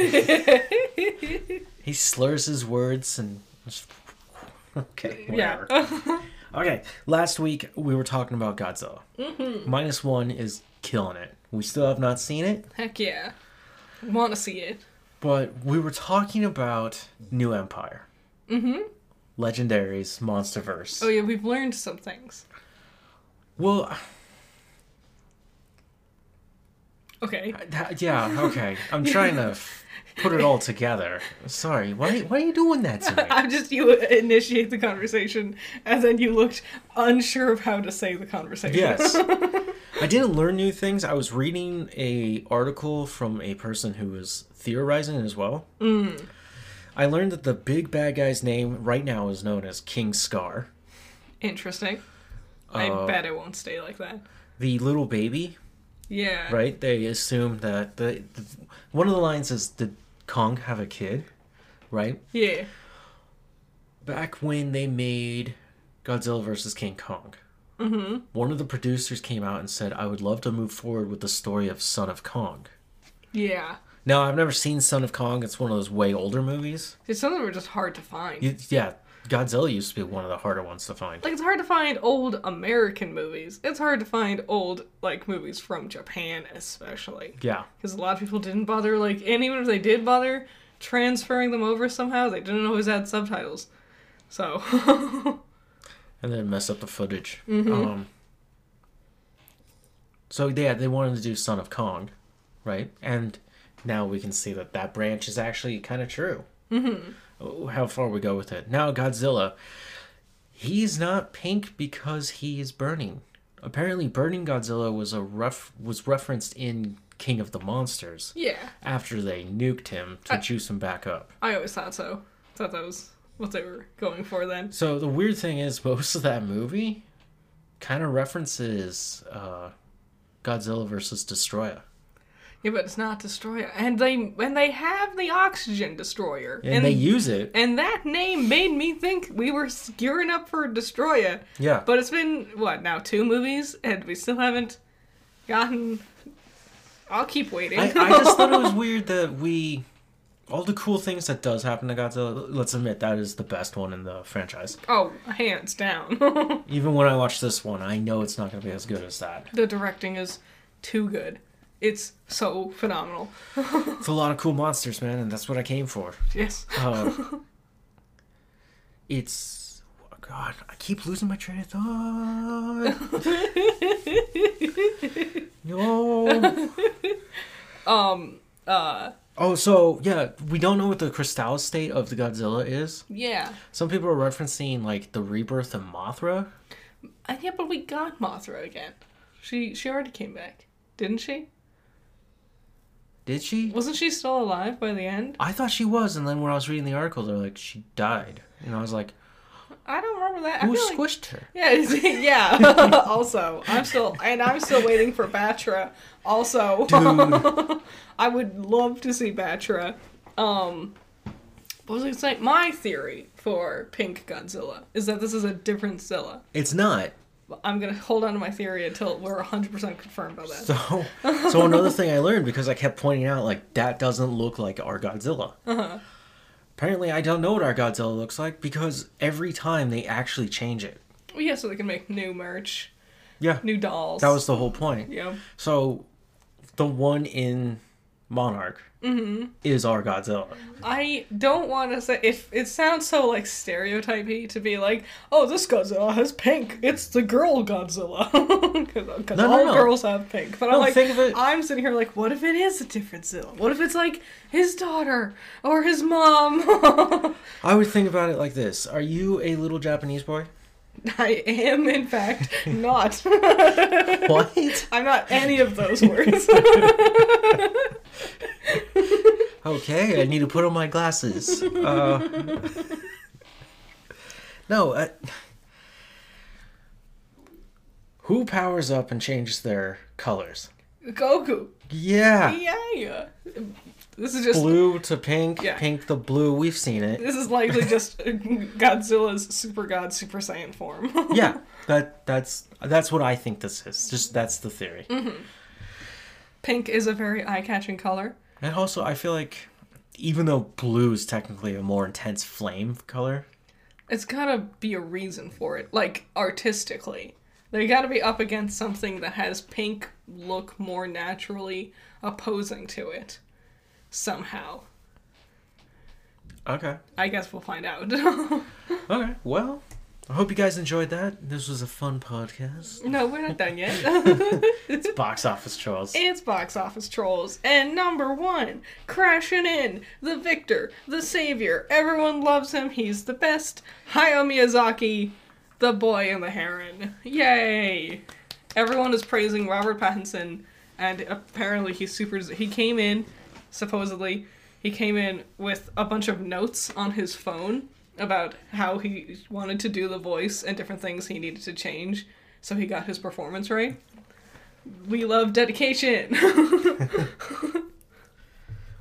He slurs his words and just... okay, yeah. whatever. Okay, last week we were talking about Godzilla. Mm-hmm. Minus one is killing it. We still have not seen it, Heck yeah. Want to see it. but we were talking about New Empire. Mm-hmm. Legendaries, Monsterverse. Oh, yeah, we've learned some things. Well, Okay. that- yeah, okay. I'm trying to put it all together. Sorry, why, why are you doing that to me? I'm just, you initiate the conversation, and then you looked unsure of how to say the conversation. Yes. I didn't learn new things. I was reading a article from a person who was theorizing as well. Mm. I learned that the big bad guy's name right now is known as King Scar. Interesting. I Uh, bet it won't stay like that. The little baby, Yeah. right? They assume that the, the one of the lines is did Kong have a kid, right? Yeah. Back when they made Godzilla versus King Kong, Mm-hmm. one of the producers came out and said, "I would love to move forward with the story of Son of Kong." Yeah. Now, I've never seen Son of Kong. It's one of those way older movies. It's some of them are just hard to find. You, yeah, Godzilla used to be one of the harder ones to find. Like it's hard to find old American movies. It's hard to find old like movies from Japan, especially Yeah, because a lot of people didn't bother like, and even if they did bother transferring them over somehow, they didn't always add subtitles. So and then mess up the footage. Um, so yeah, they wanted to do Son of Kong, right? And now we can see that that branch is actually kind of true. Mm-hmm. How far we go with it now? Godzilla, he's not pink because he is burning. Apparently, burning Godzilla was a ref was referenced in King of the Monsters yeah, after they nuked him to I- juice him back up. I always thought so. Thought that was what they were going for then. So the weird thing is, most of that movie kind of references uh, Godzilla versus Destroyer, Yeah, but it's not Destroyer, and they and they have the Oxygen Destroyer, and, they use it. and that name made me think we were gearing up for Destroyer. Yeah, But it's been what now two movies, and we still haven't gotten. I'll keep waiting. I, I just thought it was weird that we. All the cool things that does happen to Godzilla, let's admit that is the best one in the franchise. oh, hands down. Even when I watch this one, I know it's not going to be as good as that. the directing is too good. It's so phenomenal. It's a lot of cool monsters, man, and that's what I came for. Yes. Uh, it's oh God, I keep losing my train of thought. no. Um. Uh. Oh, so yeah, we don't know what the crystal state of the Godzilla is. Yeah. Some people are referencing like the rebirth of Mothra. Uh, yeah, but we got Mothra again. She she already came back, didn't she? Did she? Wasn't she still alive by the end? I thought she was, and then when I was reading the article, they're like she died, and I was like, I don't remember that. Who feel like squished her? Yeah, yeah. also, I'm still and I'm still waiting for Battra. Also, I would love to see Battra. Um, what was I saying? My theory for Pink Godzilla is that this is a different Zilla. It's not. I'm gonna hold on to my theory until we're 100 percent confirmed by that. So, so another thing I learned because I kept pointing out like that doesn't look like our Godzilla. Uh-huh. Apparently, I don't know what our Godzilla looks like because every time they actually change it. Well, yeah, so they can make new merch, Yeah, new dolls. that was the whole point. yeah. So, the one in Monarch Mm-hmm. is our Godzilla. I don't want to say if it sounds so like stereotypy to be like, oh, this Godzilla has pink. It's the girl Godzilla because No, no, all no. girls have pink. But I'm like, it- I'm sitting here like, what if it is a different Zilla? What if it's like his daughter or his mom? I would think about it like this: Are you a little Japanese boy? I am in fact not. What? I'm not any of those words. Okay, I need to put on my glasses. Uh, no, I, who powers up and changes their colors? Goku. Yeah, Yeah, yeah. This is just blue to pink, Yeah. pink to blue. We've seen it. This is likely just Godzilla's super god super saiyan form. Yeah, that that's that's what I think this is. Just that's the theory. Mm-hmm. Pink is a very eye-catching color. And also, I feel like even though blue is technically a more intense flame color, It's gotta be a reason for it, like artistically. They gotta be up against something that has pink look more naturally opposing to it. Somehow. okay. I guess we'll find out. Okay, well, I hope you guys enjoyed that. This was a fun podcast. no, we're not done yet. It's box office trolls. It's box office trolls. And number one, crashing in, the victor, the savior. Everyone loves him. He's the best. Hayao Miyazaki, the boy and the heron. Yay! Everyone is praising Robert Pattinson, and apparently he's super. He came in, supposedly, he came in with a bunch of notes on his phone about how he wanted to do the voice and different things he needed to change, so he got his performance right. We love dedication.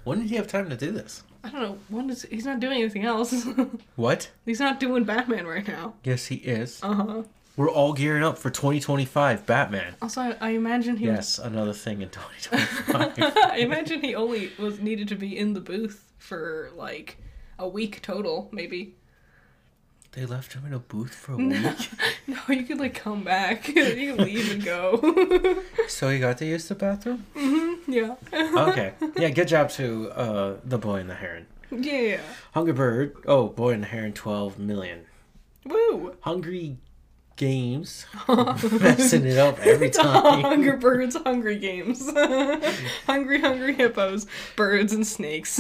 When did he have time to do this? I don't know. One is he's not doing anything else. What? he's not doing Batman right now. Yes, he is. Uh huh. We're all gearing up for 2025 Batman. Also, I, I imagine he. Yes, another thing in 2025. I imagine he only was needed to be in the booth for like a week total, maybe. they left him in a booth for a week, No, you could like come back. you could leave and go. so he got to use the bathroom. Mm-hmm, yeah. Okay, yeah. Good job to uh, the boy and the heron. Yeah. Hungry Bird. Oh, boy and the heron. 12 million. Woo. Hungry Games messing it up every time. Hunger Birds, Hungry Games. hungry, hungry hippos, birds, and snakes.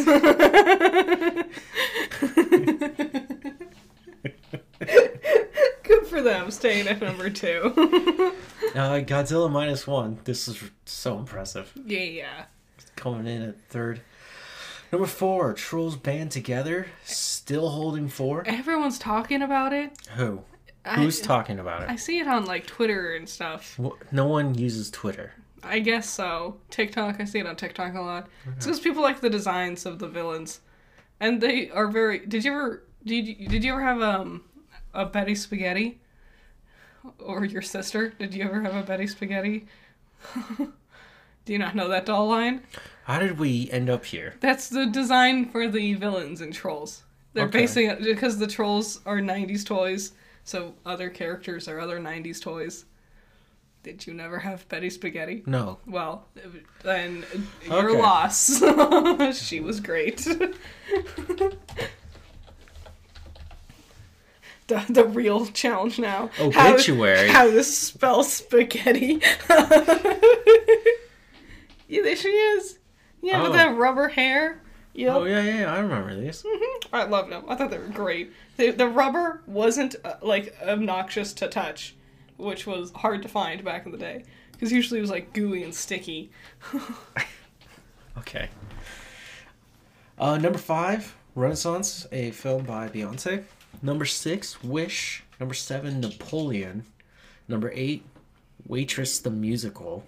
Good for them, staying at number two. Uh, Godzilla minus one. This is so impressive. yeah. Yeah. Coming in at third. Number four, Trolls Band Together. Still holding four. Everyone's talking about it. Who? I- Who's talking about it? I see it on like Twitter and stuff. Wh- No one uses Twitter. I guess so. TikTok, I see it on TikTok a lot. It's because people like the designs of the villains, and they are very. Did you ever? Did you, did you ever have um a Betty Spaghetti? Or your sister? Did you ever have a Betty Spaghetti? Do you not know that doll line? How did we end up here? That's the design for the villains and Trolls. They're Okay. basing it because the trolls are '90s toys, so other characters are other '90s toys. Did you never have Betty Spaghetti? No. Well, then your Okay. loss. she was great. the, the real challenge now. Oh, How- Obituary. How, to spell spaghetti. yeah, there she is. Yeah, Oh. with that rubber hair. Yep. Oh, yeah, yeah, yeah, I remember these. Mhm. I loved them. I thought they were great. The, the rubber wasn't uh, like obnoxious to touch, which was hard to find back in the day. Because usually it was like gooey and sticky. Okay. Uh, number five, Renaissance, a film by Beyonce. Number six, Wish. Number seven, Napoleon. Number eight, Waitress the Musical.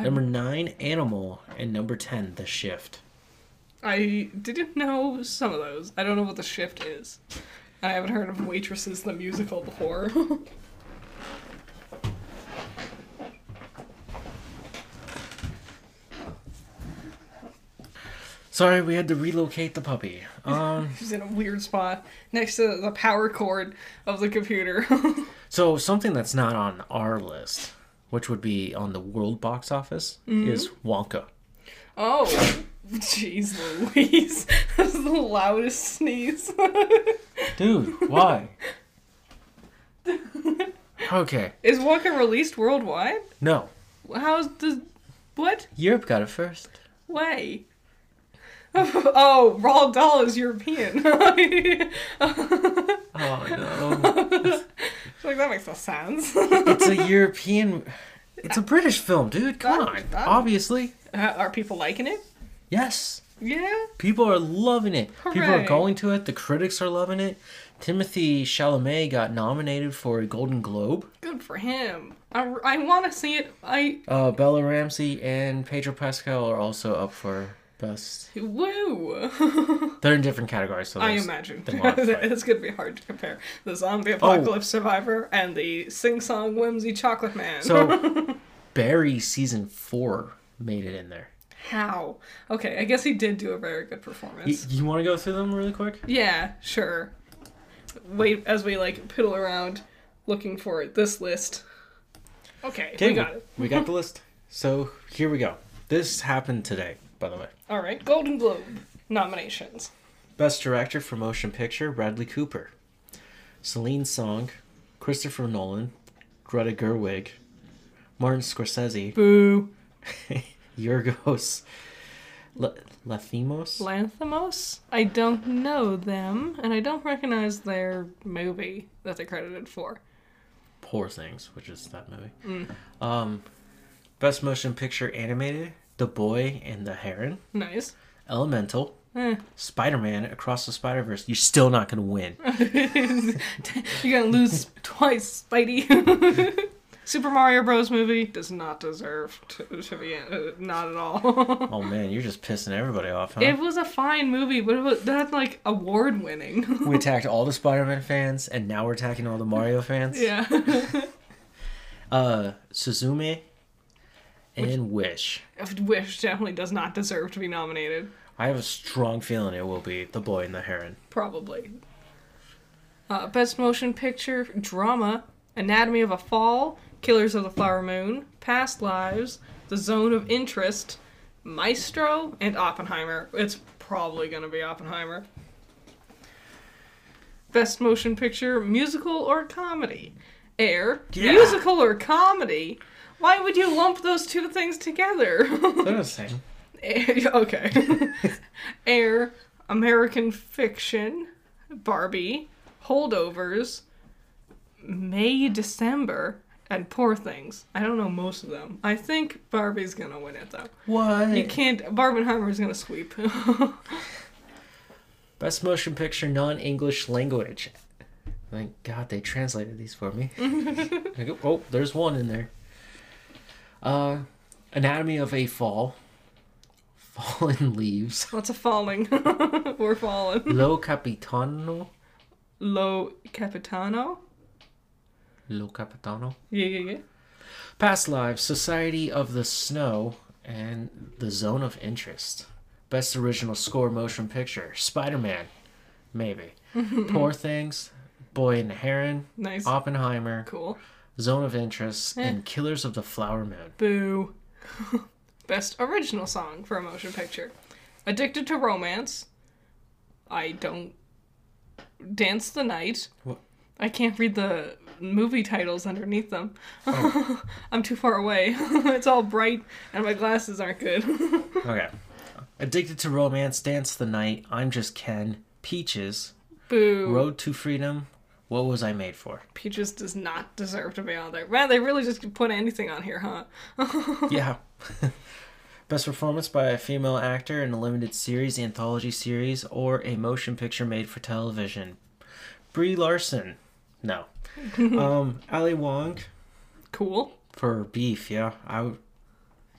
Number nine, Animal. And number ten, The Shift. I didn't know some of those. I don't know what the shift is. I haven't heard of Waitresses the musical before. Sorry, we had to relocate the puppy. Um, She's in a weird spot next to the power cord of the computer. so something that's not on our list, which would be on the world box office, mm-hmm. is Wonka oh, jeez Louise. That's the loudest sneeze. Dude, why? okay, Is Wonka released worldwide? no, How's the. What? Europe got it first. Way? oh, Roald Dahl is European. Oh, oh no, like, that makes no sense. it's a European. It's a British film, dude. Come on. Obviously, Uh, Are people liking it? yes. Yeah. People are loving it. People are going to it. The critics are loving it. Timothée Chalamet got nominated for a Golden Globe. Good for him. I, I want to see it. I. Uh, Bella Ramsey and Pedro Pascal are also up for best. Woo! They're in different categories. So I imagine. it's going to be hard to compare the zombie Oh. apocalypse survivor and the sing song whimsy chocolate man. So Barry season four made it in there. How? Okay, I guess he did do a very good performance. you want to go through them really quick? Yeah, sure. Wait, as we like piddle around looking for this list. Okay, we got it. We got the list. So here we go. This happened today, by the way. All right, Golden Globe nominations. Best Director for Motion Picture, Bradley Cooper. Celine Song, Christopher Nolan, Greta Gerwig, Martin Scorsese, Boo. Yorgos L- Lathimos, Lanthimos? I don't know them, and I don't recognize their movie that they're credited for. Poor Things, which is that movie. Mm. Um, Best Motion Picture Animated, The Boy and the Heron, Nice. Elemental, Eh. Spider Man Across the Spider Verse. You're still not going to win. You're gonna lose twice, Spidey. Super Mario Bros. movie does not deserve to, to be in, uh, not at all. Oh man, you're just pissing everybody off, huh? it was a fine movie, but it was that's like award winning. we attacked all the Spider Man fans, and now we're attacking all the Mario fans. yeah. Uh, Suzume and Wish. Wish definitely does not deserve to be nominated. I have a strong feeling it will be The Boy and the Heron. Probably. Uh, Best Motion Picture Drama Anatomy of a Fall, Killers of the Flower Moon, Past Lives, The Zone of Interest, Maestro, and Oppenheimer. It's probably going to be Oppenheimer. Best Motion Picture Musical or Comedy Air, Yeah. Musical or Comedy? Why would you lump those two things together? They're the same. Okay. Air, American Fiction, Barbie, Holdovers, May, December, and Poor Things. I don't know most of them. I think Barbie's gonna win it though. What? You can't. Barbenheimer's gonna sweep. Best Motion Picture Non English Language. Thank God they translated these for me. Go, oh, there's one in there. Uh, Anatomy of a Fall. Fallen Leaves. What's a falling? We're falling. Lo Capitano. Lo Capitano. Lo Capitano. Yeah, yeah, yeah. Past Lives, Society of the Snow, and The Zone of Interest. Best Original Score Motion Picture, Spider Man, maybe. Poor Things, Boy and the Heron, Nice. Oppenheimer, Cool. Zone of Interest, Eh. and Killers of the Flower Moon. Boo. Best original song for a motion picture. Addicted to Romance. I don't dance the night. What? I can't read the movie titles underneath them. I'm too far away. it's all bright and my glasses aren't good. Okay. Addicted to Romance, Dance the Night, I'm Just Ken, Peaches, Boo. Road to Freedom, What Was I Made For? Peaches does not deserve to be on there. Man, they really just put anything on here, huh? yeah. Best performance by a female actor in a limited series, anthology series, or a motion picture made for television. Brie Larson. No. um, Ali Wong Cool. for Beef. Yeah, I would.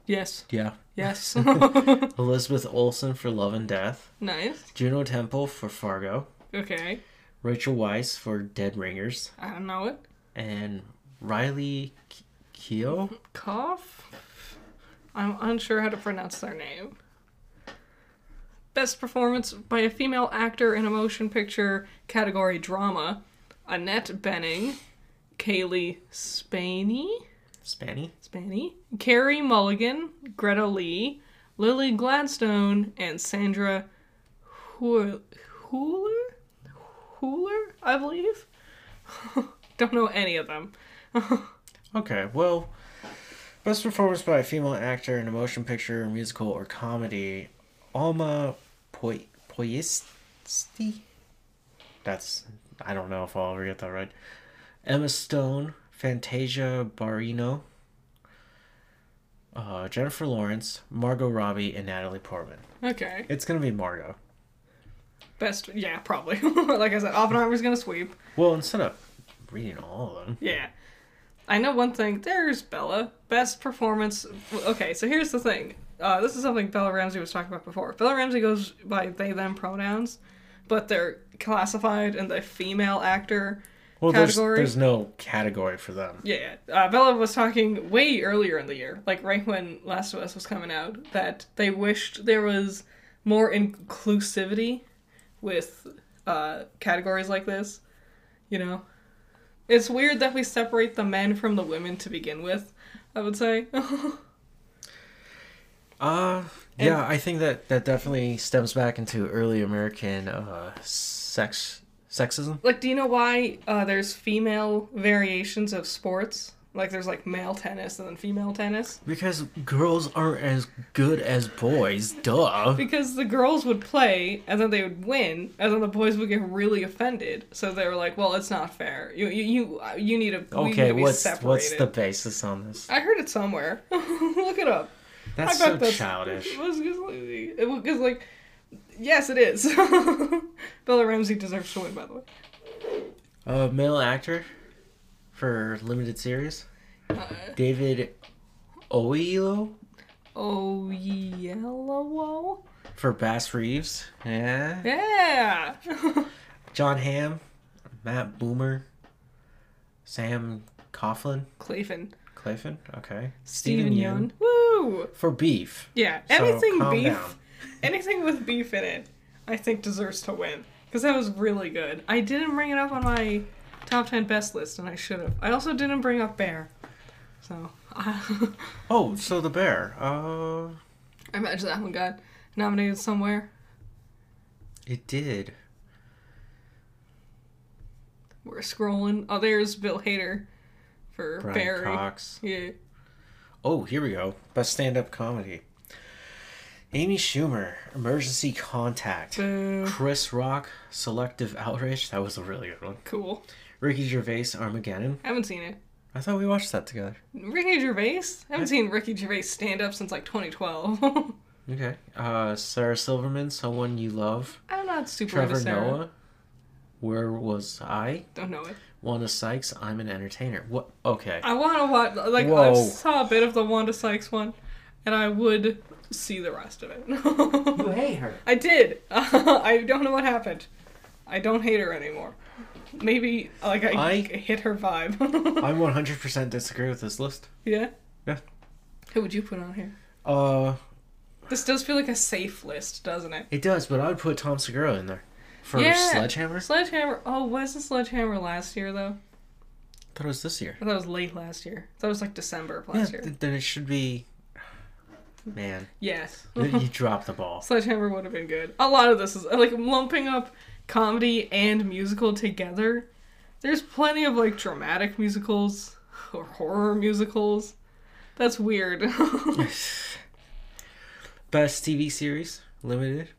Yes. Yeah. Yes. Elizabeth Olsen for Love and Death. nice. Juno Temple for Fargo. Okay. Rachel Weisz for Dead Ringers, I don't know it. and Riley K- Keough. Cough? I'm unsure how to pronounce their name. Best performance by a female actor in a motion picture category drama. Annette Bening, Cailee Spaeny, Spanny? Spaney, Carey Mulligan, Greta Lee, Lily Gladstone, and Sandra Hu- Hooler, I believe. Don't know any of them. Okay, well, best performance by a female actor in a motion picture, musical, or comedy. Alma Poisti? That's, I don't know if I'll ever get that right. Emma Stone, Fantasia Barrino, uh, Jennifer Lawrence, Margot Robbie, and Natalie Portman. Okay. It's gonna be Margot. Best, yeah, probably. like I said, Oppenheimer's gonna sweep. Well, instead of reading all of them, Yeah. I know one thing. There's Bella. Best performance. Okay, so here's the thing. Uh, this is something Bella Ramsey was talking about before. Bella Ramsey goes by they them pronouns, but they're classified in the female actor well, there's, category. there's no category for them. Yeah, uh, Bella was talking way earlier in the year, like right when Last of Us was coming out, that they wished there was more inclusivity with uh, categories like this. You know, it's weird that we separate the men from the women to begin with. I would say. Uh, yeah, I think that that definitely stems back into early American uh, sex sexism. like, do you know why uh, there's female variations of sports? Like, there's like male tennis and then female tennis. Because girls aren't as good as boys, duh. Because the girls would play and then they would win, and then the boys would get really offended. So they were like, "Well, it's not fair. You you you, you need to we need Okay, to be what's separated." what's the basis on this? I heard it somewhere. Look it up. That's I so bet that's childish. It was just like, it was 'cause, like, yes, it is. Bella Ramsey deserves to win, by the way. Uh, male actor for limited series, Uh, David Oyelowo yellow. for Bass Reeves. Yeah. Yeah. Jon Hamm, Matt Bomer, Sam Coughlin, Clayton. Clayton. Okay. Steven Yeun. Woo. for Beef. Yeah. Anything beef. down. anything with beef in it, I think deserves to win because that was really good. I didn't bring it up on my top ten best list, and I should have. I also didn't bring up Bear, so Oh, so the bear. Uh, I imagine that one got nominated somewhere. it did. We're scrolling. Oh, there's Bill Hader for Brian Barry. Cox. Yeah. Oh, here we go. Best stand-up comedy. Amy Schumer, Emergency Contact. Boo. Chris Rock, Selective Outrage. That was a really good one. Cool. Ricky Gervais, Armageddon. I haven't seen it. I thought we watched that together. Ricky Gervais. I haven't seen Ricky Gervais stand up since like 2012. Okay. Uh, Sarah Silverman, Someone You Love. I'm not super Trevor into Sarah. Noah, Where Was I? Don't know it. Wanda Sykes, I'm an Entertainer. What? Okay. I want to watch. Like I saw a bit of the Wanda Sykes one, and I would see the rest of it. You hate her. I did. I don't know what happened. I don't hate her anymore. Maybe like I, I- hit her vibe. I 100% disagree with this list. yeah. Yeah. Who would you put on here? Uh, This does feel like a safe list, doesn't it? it does, but I would put Tom Segura in there for Yeah. Sledgehammer. Sledgehammer. Oh, was the Sledgehammer last year though? I thought it was this year. I thought it was late last year. I thought it was like December of Yeah, last year. th- then it should be. Man, Yes. you you dropped the ball. Sledgehammer would have been good. A lot of this is like lumping up comedy and musical together. There's plenty of like dramatic musicals or horror musicals. That's weird. Best TV series, limited,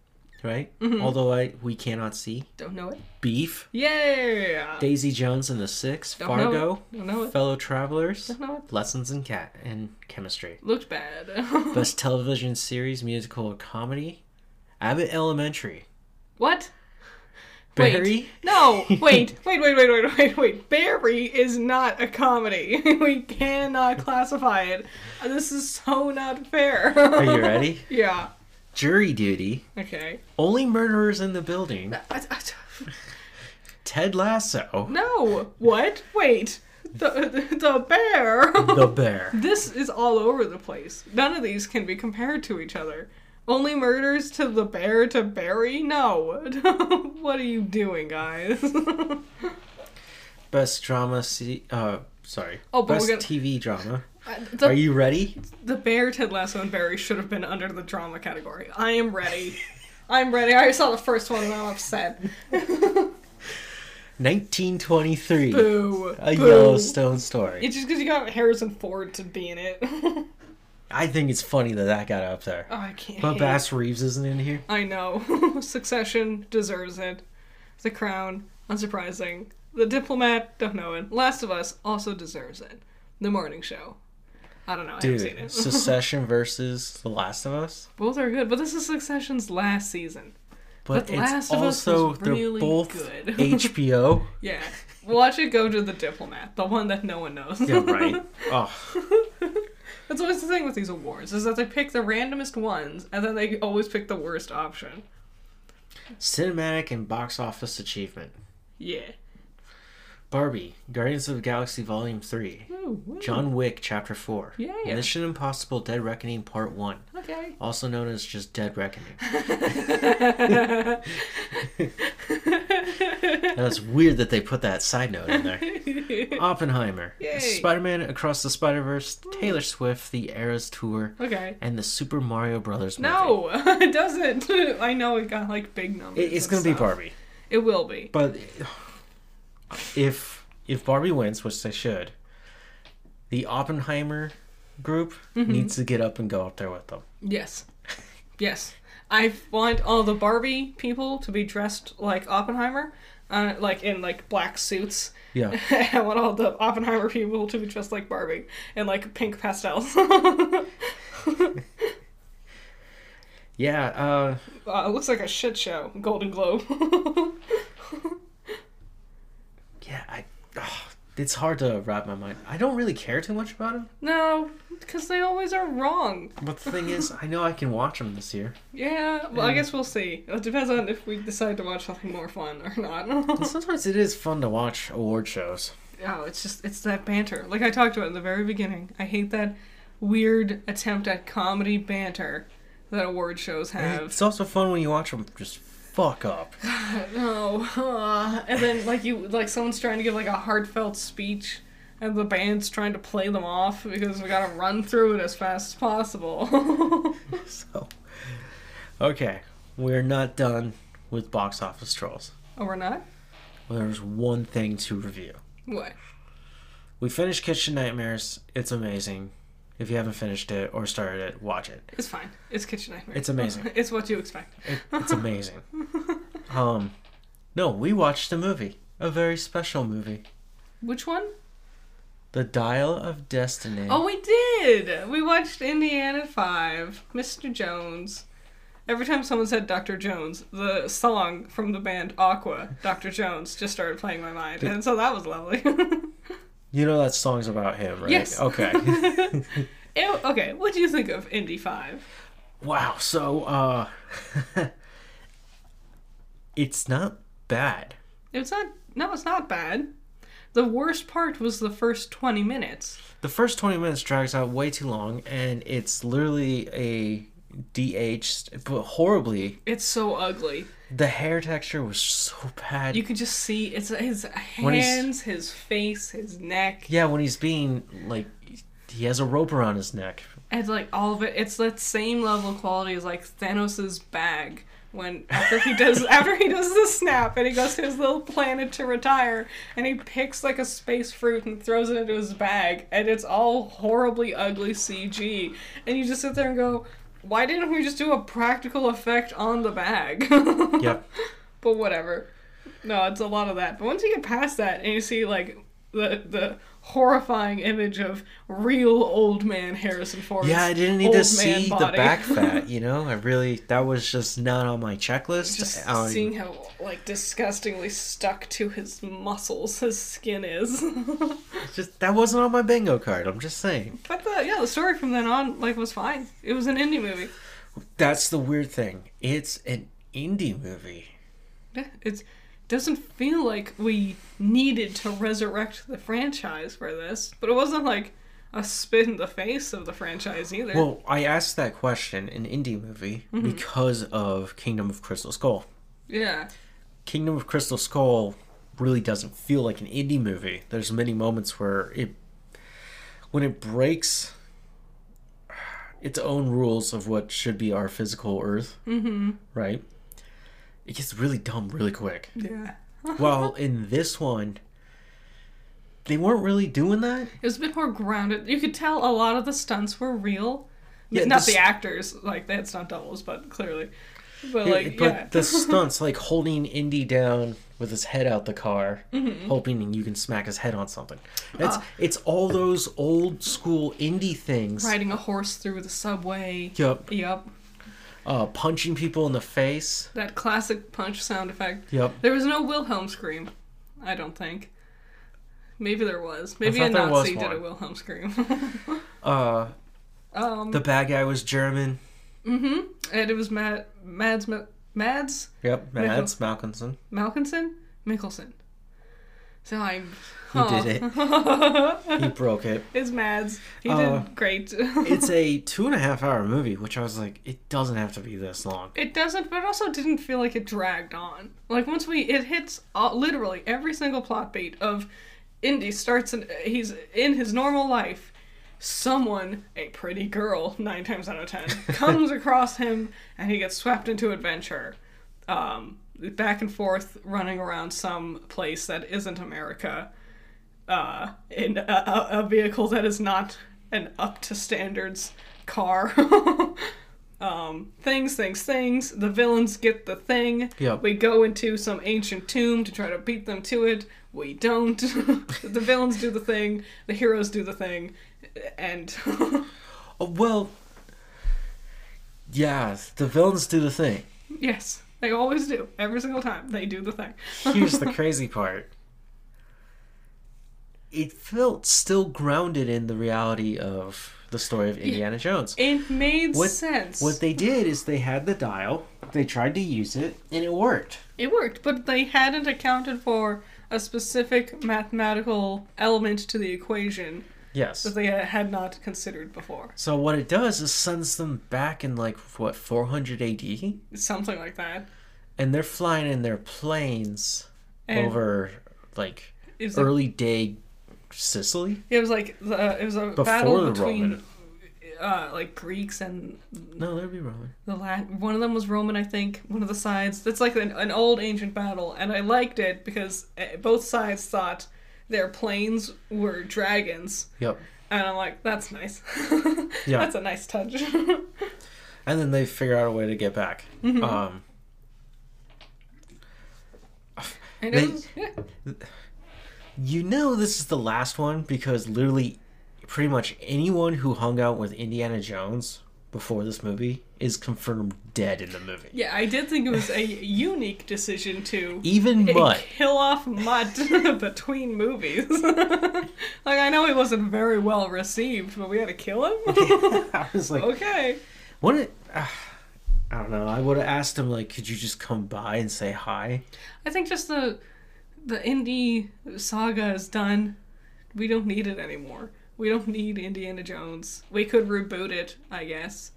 right? Mm-hmm. Although I we cannot see. Don't know it. Beef, Yeah. Daisy Jones and the Six, Don't know Fargo, it. Don't know it. Fellow Travelers, Don't know it. Lessons in Cat and Chemistry. Looked bad. Best television series, musical or comedy, Abbott Elementary. what? Wait. Barry. No, wait, wait, wait, wait, wait, wait, wait. Barry is not a comedy. we cannot classify it. This is so not fair. Are you ready? yeah. Jury Duty, Okay. Only Murderers in the Building, Ted Lasso, No. What? Wait. The, the bear. The Bear. this is all over the place. None of these can be compared to each other. Only murders to the bear to Barry? No. what are you doing, guys? Best drama. C- uh, sorry. Oh, but Best gonna- TV drama. the, Are you ready? the bear, Ted Lasso, and Barry should have been under the drama category. I am ready. I'm ready. I saw the first one and I'm upset. 1923. Boo. A Boo. Yellowstone story. It's just because you got Harrison Ford to be in it. I think it's funny that that got up there. Oh, I can't. But Bass Reeves isn't in here. I know. Succession deserves it. The Crown, unsurprising. The Diplomat, don't know it. Last of Us also deserves it. The Morning Show. I don't know. I haven't seen Dude, it. Succession versus The Last of Us. Both are good, but this is Succession's last season. But, But it's Last of Us also was they're really both good. HBO. Yeah. Watch it go to the Diplomat, the one that no one knows. Yeah, right. Oh, That's always the thing with these awards, is that they pick the randomest ones, and then they always pick the worst option. cinematic and box office achievement. Yeah. Barbie, Guardians of the Galaxy Volume 3. Ooh, ooh. John Wick Chapter 4. Yeah. Mission Impossible Dead Reckoning Part 1. Okay. Also known as just Dead Reckoning. That's weird that they put that side note in there. Oppenheimer, Spider Man Across the Spider Verse, Taylor Swift, The Eras Tour, okay. and the Super Mario Brothers movie. No, it doesn't. I know it got like big numbers. It- it's gonna be. Barbie. It will be. But if if Barbie wins, which they should, the Oppenheimer group Mm-hmm. needs to get up and go up there with them. Yes. Yes. I want all the Barbie people to be dressed like Oppenheimer, uh, like in like black suits. Yeah. I want all the Oppenheimer people to be dressed like Barbie and like pink pastels. Yeah, uh uh, it looks like a shit show. Golden Globe. yeah, I ugh, it's hard to wrap my mind. I don't really care too much about them. no, because they always are wrong. But the thing is, I know I can watch them this year. Yeah, well, I guess we'll see. It depends on if we decide to watch something more fun or not. Sometimes it is fun to watch award shows. Oh, it's just it's that banter. Like I talked about in the very beginning. I hate that weird attempt at comedy banter that award shows have. It's also fun when you watch them just fuck up. No, uh, and then like you like someone's trying to give like a heartfelt speech, and the band's trying to play them off because we gotta run through it as fast as possible. So, okay, we're not done with box office trolls. oh, we're not. There's one thing to review. What? We finished Kitchen Nightmares. It's amazing. If you haven't finished it or started it, watch it. It's fine. It's Kitchen Nightmare. It's amazing. It's what you expect. it it's amazing. Um, no, we watched a movie, a very special movie, Which one? The Dial of Destiny. Oh, we did. We watched Indiana Five, Mr. Jones. Every time someone said Dr. Jones, the song from the band Aqua, Dr. Jones, just started playing my mind, and so that was lovely. You know that song's about him, right? Yes. Okay. Ew, okay, what do you think of Indy Five? wow. So, uh, it's not bad. It's not. No, it's not bad. The worst part was the first twenty minutes. The first 20 minutes drags out way too long, and it's literally a DH, but horribly. It's so ugly. The hair texture was so bad. You could just see it's his hands, his face, his neck. yeah, when he's being, like, he has a rope around his neck. It's like all of it. It's that same level of quality as like Thanos's bag when after he does after he does the snap and he goes to his little planet to retire and he picks like a space fruit and throws it into his bag and it's all horribly ugly CG and you just sit there and go, why didn't we just do a practical effect on the bag? Yep. But whatever. No, it's a lot of that. But once you get past that and you see like the the horrifying image of real old man Harrison Ford. Yeah, I didn't need to see the back fat, you know? I really, that was just not on my checklist. Just Um, seeing how like disgustingly stuck to his muscles his skin is. just That wasn't on my bingo card, I'm just saying. but the yeah, the story from then on like was fine. It was an Indy movie. That's the weird thing. It's an Indy movie. Yeah, It doesn't feel like we needed to resurrect the franchise for this, but it wasn't like a spit in the face of the franchise either. Well, I asked that question in Indy movie Mm-hmm. because of Kingdom of Crystal Skull. yeah. Kingdom of Crystal Skull really doesn't feel like an Indy movie. There's many moments where it when it breaks its own rules of what should be our physical earth, Mm-hmm. right? It gets really dumb really quick. Yeah. While in this one they weren't really doing that. It was a bit more grounded. You could tell a lot of the stunts were real. Yeah, Not the the, actors, like they had stunt doubles, but clearly. But Yeah, like, but yeah. the stunts, like holding Indy down with his head out the car, Mm-hmm. hoping you can smack his head on something. It's Ah. it's all those old school Indy things. riding a horse through the subway. Yep. Yep. Uh, punching people in the face. That classic punch sound effect. Yep. There was no Wilhelm scream. I don't think. Maybe there was. Maybe a thought there was Nazi did a. Wilhelm scream. Uh, um. the bad guy was German. mm-hmm. And it was Mad Mads Ma- Mads Yep, Mads Malkinson. Malkinson Mikkelsen. So I'm. He did it. He broke it. It's Mads. He Uh, did great. It's a two and a half hour movie, which I was like, it doesn't have to be this long. It doesn't, but it also didn't feel like it dragged on. Like once we, it hits uh, literally every single plot beat of Indy starts and he's in his normal life. Someone, a pretty girl, nine times out of ten, comes across him and he gets swept into adventure. Um, back and forth, running around some place that isn't America, uh, in a, a, vehicle that is not an up to standards car. um, things, things, things. The villains get the thing. Yep. We go into some ancient tomb to try to beat them to it. We don't. the villains do the thing. The heroes do the thing. And Oh, well, yeah, the villains do the thing. yes, they always do. Every single time they do the thing. Here's the crazy part. It felt still grounded in the reality of the story of Indiana Jones. It made What- sense. What they did is they had the dial, they tried to use it, and it worked. It worked, but they hadn't accounted for a specific mathematical element to the equation Yes. that they had not considered before. So what it does is sends them back in like what 400 AD, Something like that. and they're flying in their planes And over like it was like, early day Sicily. it was like the, it was a Before battle the between Roman. uh, like Greeks and No, that'd be wrong. the Latin. One of them was Roman, I think. One of the sides. It's like an, an old ancient battle, and I liked it because eh, both sides thought their planes were dragons, Yep. and I'm like, that's nice. Yeah. that's a nice touch. And then they figure out a way to get back. Mm-hmm. Um, And They- was, yeah. you know this is the last one because literally pretty much anyone who hung out with Indiana Jones before this movie is confirmed dead in the movie. Yeah, I did think it was a unique decision to Even Mutt. kill off Mutt between movies. like I know he wasn't very well received, but we had to kill him. I was like, okay. what? It, uh, I don't know. I would have asked him like, could you just come by and say hi? I think just the the Indy saga is done. We don't need it anymore. We don't need Indiana Jones. We could reboot it, I guess.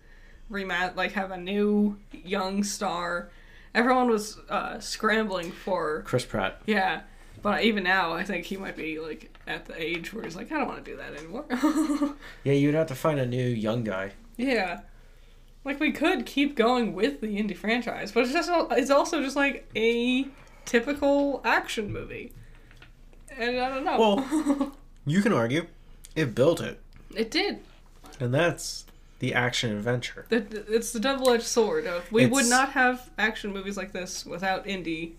Remat like have a new young star. Everyone was uh, scrambling for Chris Pratt. yeah, but even now, I think he might be like at the age where he's like, I don't want to do that anymore. Yeah, you'd have to find a new young guy. yeah, like we could keep going with the Indy franchise, but it's just it's also just like a typical action movie, and I don't know. Well, you can argue it built it, it did. and that's the action adventure. It's the double-edged sword of we would not have action movies like this without Indy,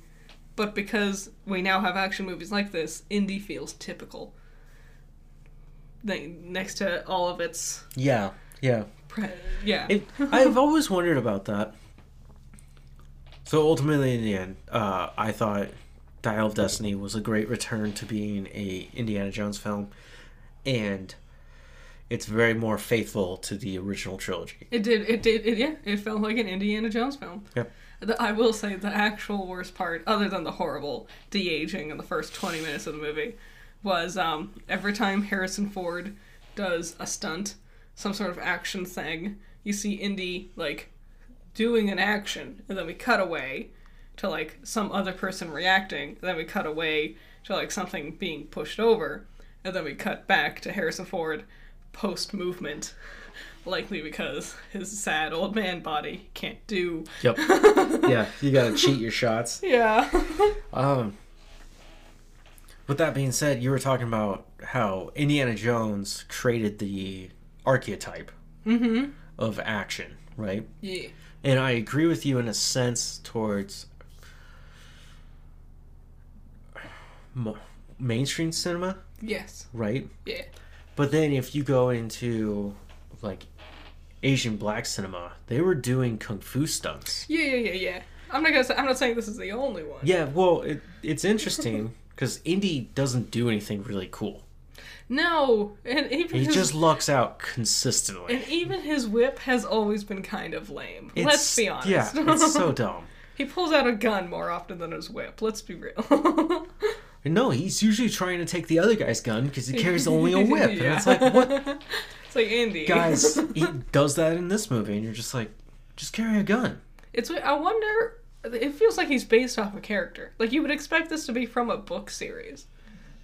but because we now have action movies like this, Indy feels typical. Next to all of its, Yeah, yeah. pre- yeah, It, I've always wondered about that. So ultimately, in the end, uh, I thought Dial of Destiny was a great return to being a Indiana Jones film, and it's very more faithful to the original trilogy. it did, it did, it, yeah, it felt like an Indiana Jones film. Yep. The, I will say the actual worst part, other than the horrible de aging in the first twenty minutes of the movie, was um, every time Harrison Ford does a stunt, some sort of action thing. You see Indy like doing an action, and then we cut away to like some other person reacting. and Then we cut away to like something being pushed over, and then we cut back to Harrison Ford post movement. Likely because his sad old man body can't do. Yep. yeah, you gotta cheat your shots. Yeah. Um. With that being said, you were talking about how Indiana Jones created the archetype mm-hmm. of action, right? Yeah. And I agree with you in a sense towards mainstream cinema, Yes. right? Yeah. But then if you go into like Asian black cinema, they were doing kung fu stunts. Yeah, yeah, yeah, yeah. I'm not gonna say, I'm not saying this is the only one. Yeah, well, it, it's interesting because Indy doesn't do anything really cool. No, and even He his, just lucks out consistently. and even his whip has always been kind of lame. Let's be honest. Yeah, it's so dumb. he pulls out a gun more often than his whip. Let's be real. No, he's usually trying to take the other guy's gun because he carries only a whip. And it's like, what? It's like Indy. Guys, he does that in this movie, and you're just like, just carry a gun. It's. I wonder. It feels like he's based off a character. Like you would expect this to be from a book series.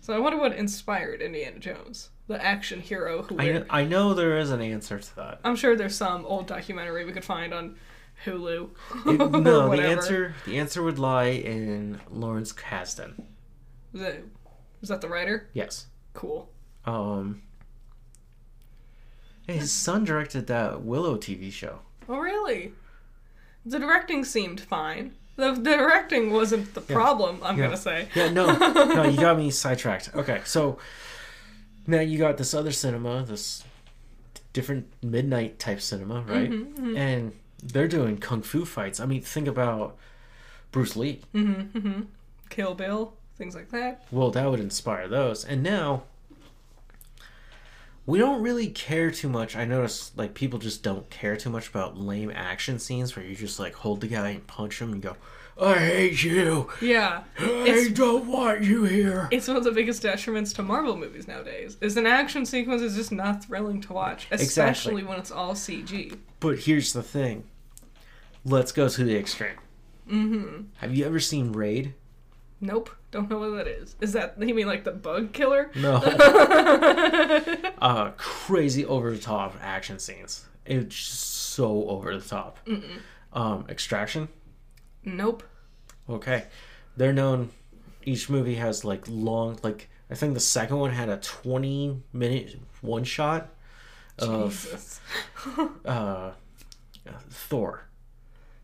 So I wonder what inspired Indiana Jones, the action hero who. I know, I know there is an answer to that. I'm sure there's some old documentary we could find on Hulu. It- no, the answer the answer would lie in Lawrence Kasdan. Was that, was that the writer? Yes. Cool. Um. His son directed that Willow TV show. Oh, really? The directing seemed fine. The, the directing wasn't the problem, I'm Yeah. gonna say. Yeah, no, no, you got me sidetracked. Okay, so now you got this other cinema, this different midnight type cinema, right? Mm-hmm, And they're doing kung fu fights. I mean, think about Bruce Lee. mm-hmm, Kill Bill, things like that. Well, that would inspire those. And now we don't really care too much. I notice like people just don't care too much about lame action scenes where you just like hold the guy and punch him and go, "I hate you. Yeah. I It's, don't want you here." it's one of the biggest detriments to Marvel movies nowadays. Is an action sequence is just not thrilling to watch, especially Exactly. when it's all CG. But here's the thing. Let's go to the extreme. Mm-hmm. Have you ever seen Raid? Nope, don't know what that is. Is that you mean like the bug killer? No. uh, crazy over the top action scenes. It's just so over the top. Um, Extraction. Nope. Okay, they're known. Each movie has like long, like I think the second one had a twenty minute one shot of Jesus. uh, Thor.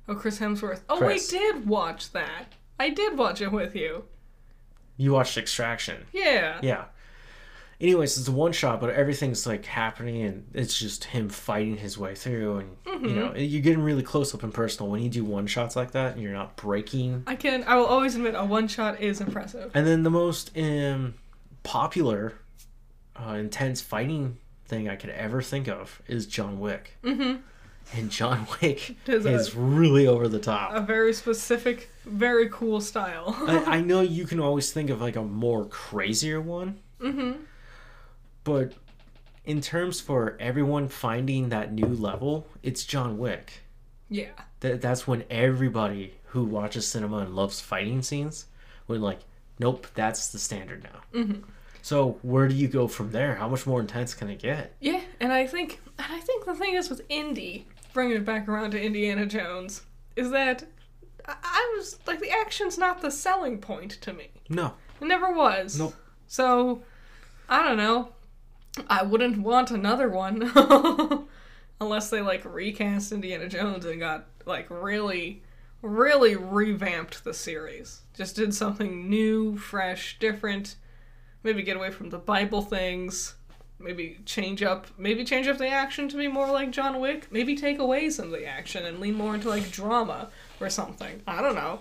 Oh, Chris Hemsworth. Oh, Chris. I did watch that. I did watch it with you. You watched Extraction. Yeah. Yeah. Anyways, it's a one shot, but everything's like happening, and it's just him fighting his way through, and you know you're getting really close up and personal when you do one shots like that, and you're not breaking. I can. I will always admit a one shot is impressive. And then the most um, popular, uh, intense fighting thing I could ever think of is John Wick, Mm-hmm. And John Wick Is is really over the top. A very specific, very cool style. I, I know you can always think of like a more crazier one, mm-hmm. but in terms for everyone finding that new level, it's John Wick. Yeah. That that's when everybody who watches cinema and loves fighting scenes would like, nope, that's the standard now. Mhm. So where do you go from there? How much more intense can it get? Yeah, and I think, and I think the thing is with Indy, bringing it back around to Indiana Jones, is that I, I was like the action's not the selling point to me. No, It never was. Nope. So, I don't know. I wouldn't want another one unless they like recast Indiana Jones and got like really, really revamped the series. Just did something new, fresh, different. Maybe get away from the Bible things. Maybe change up. Maybe change up the action to be more like John Wick. Maybe take away some of the action and lean more into like drama or something. I don't know.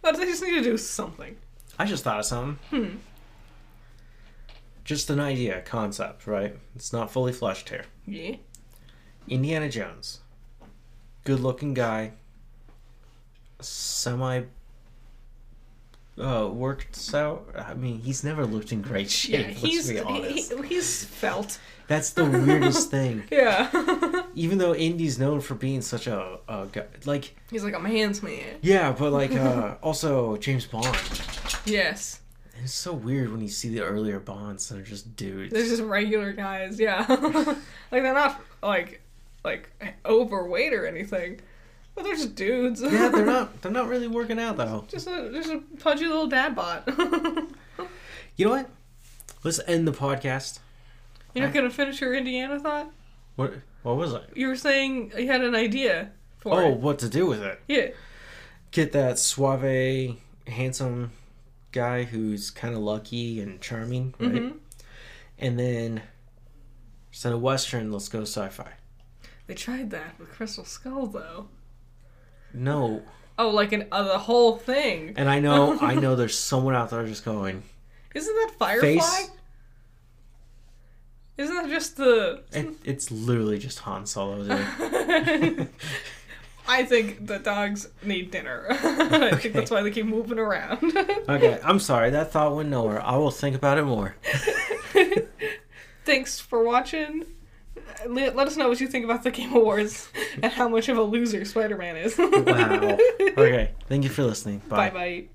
But they just need to do something. I just thought of something. Hmm. Just an idea, concept, right? It's not fully fleshed here. Yeah. Indiana Jones, good looking guy, semi uh, works out. I mean, he's never looked in great shape. Yeah, he's be he, honest. he- he's felt. That's the weirdest thing. Yeah, Even though Indy's known for being such a, a guy, like he's like a man's man. yeah, but like uh, also James Bond. Yes, It's so weird when you see the earlier Bonds that are just dudes. they're just regular guys. Yeah, like they're not like like overweight or anything, but they're just dudes. yeah, they're not. They're not really working out though. just a just a pudgy little dad bot. You know what? Let's end the podcast. You're not gonna finish your Indiana thought? What? What was I? You were saying you had an idea for Oh, it. what to do with it? Yeah. Get that suave, handsome guy who's kind of lucky and charming, right? Mhm. And then instead of western, let's go sci-fi. They tried that with Crystal Skull though. No, Oh, like an uh, the whole thing. and I know, I know, there's someone out there just going. Isn't that Firefly? Face- Isn't that just the? It, it's literally just Han Solo. I think the dogs need dinner. I Okay. think that's why they keep moving around. okay, I'm sorry. That thought went nowhere. I will think about it more. Thanks for watching. Uh, let, let us know what you think about the Game Awards and how much of a loser Spider Man is. Wow. Okay, thank you for listening. Bye bye.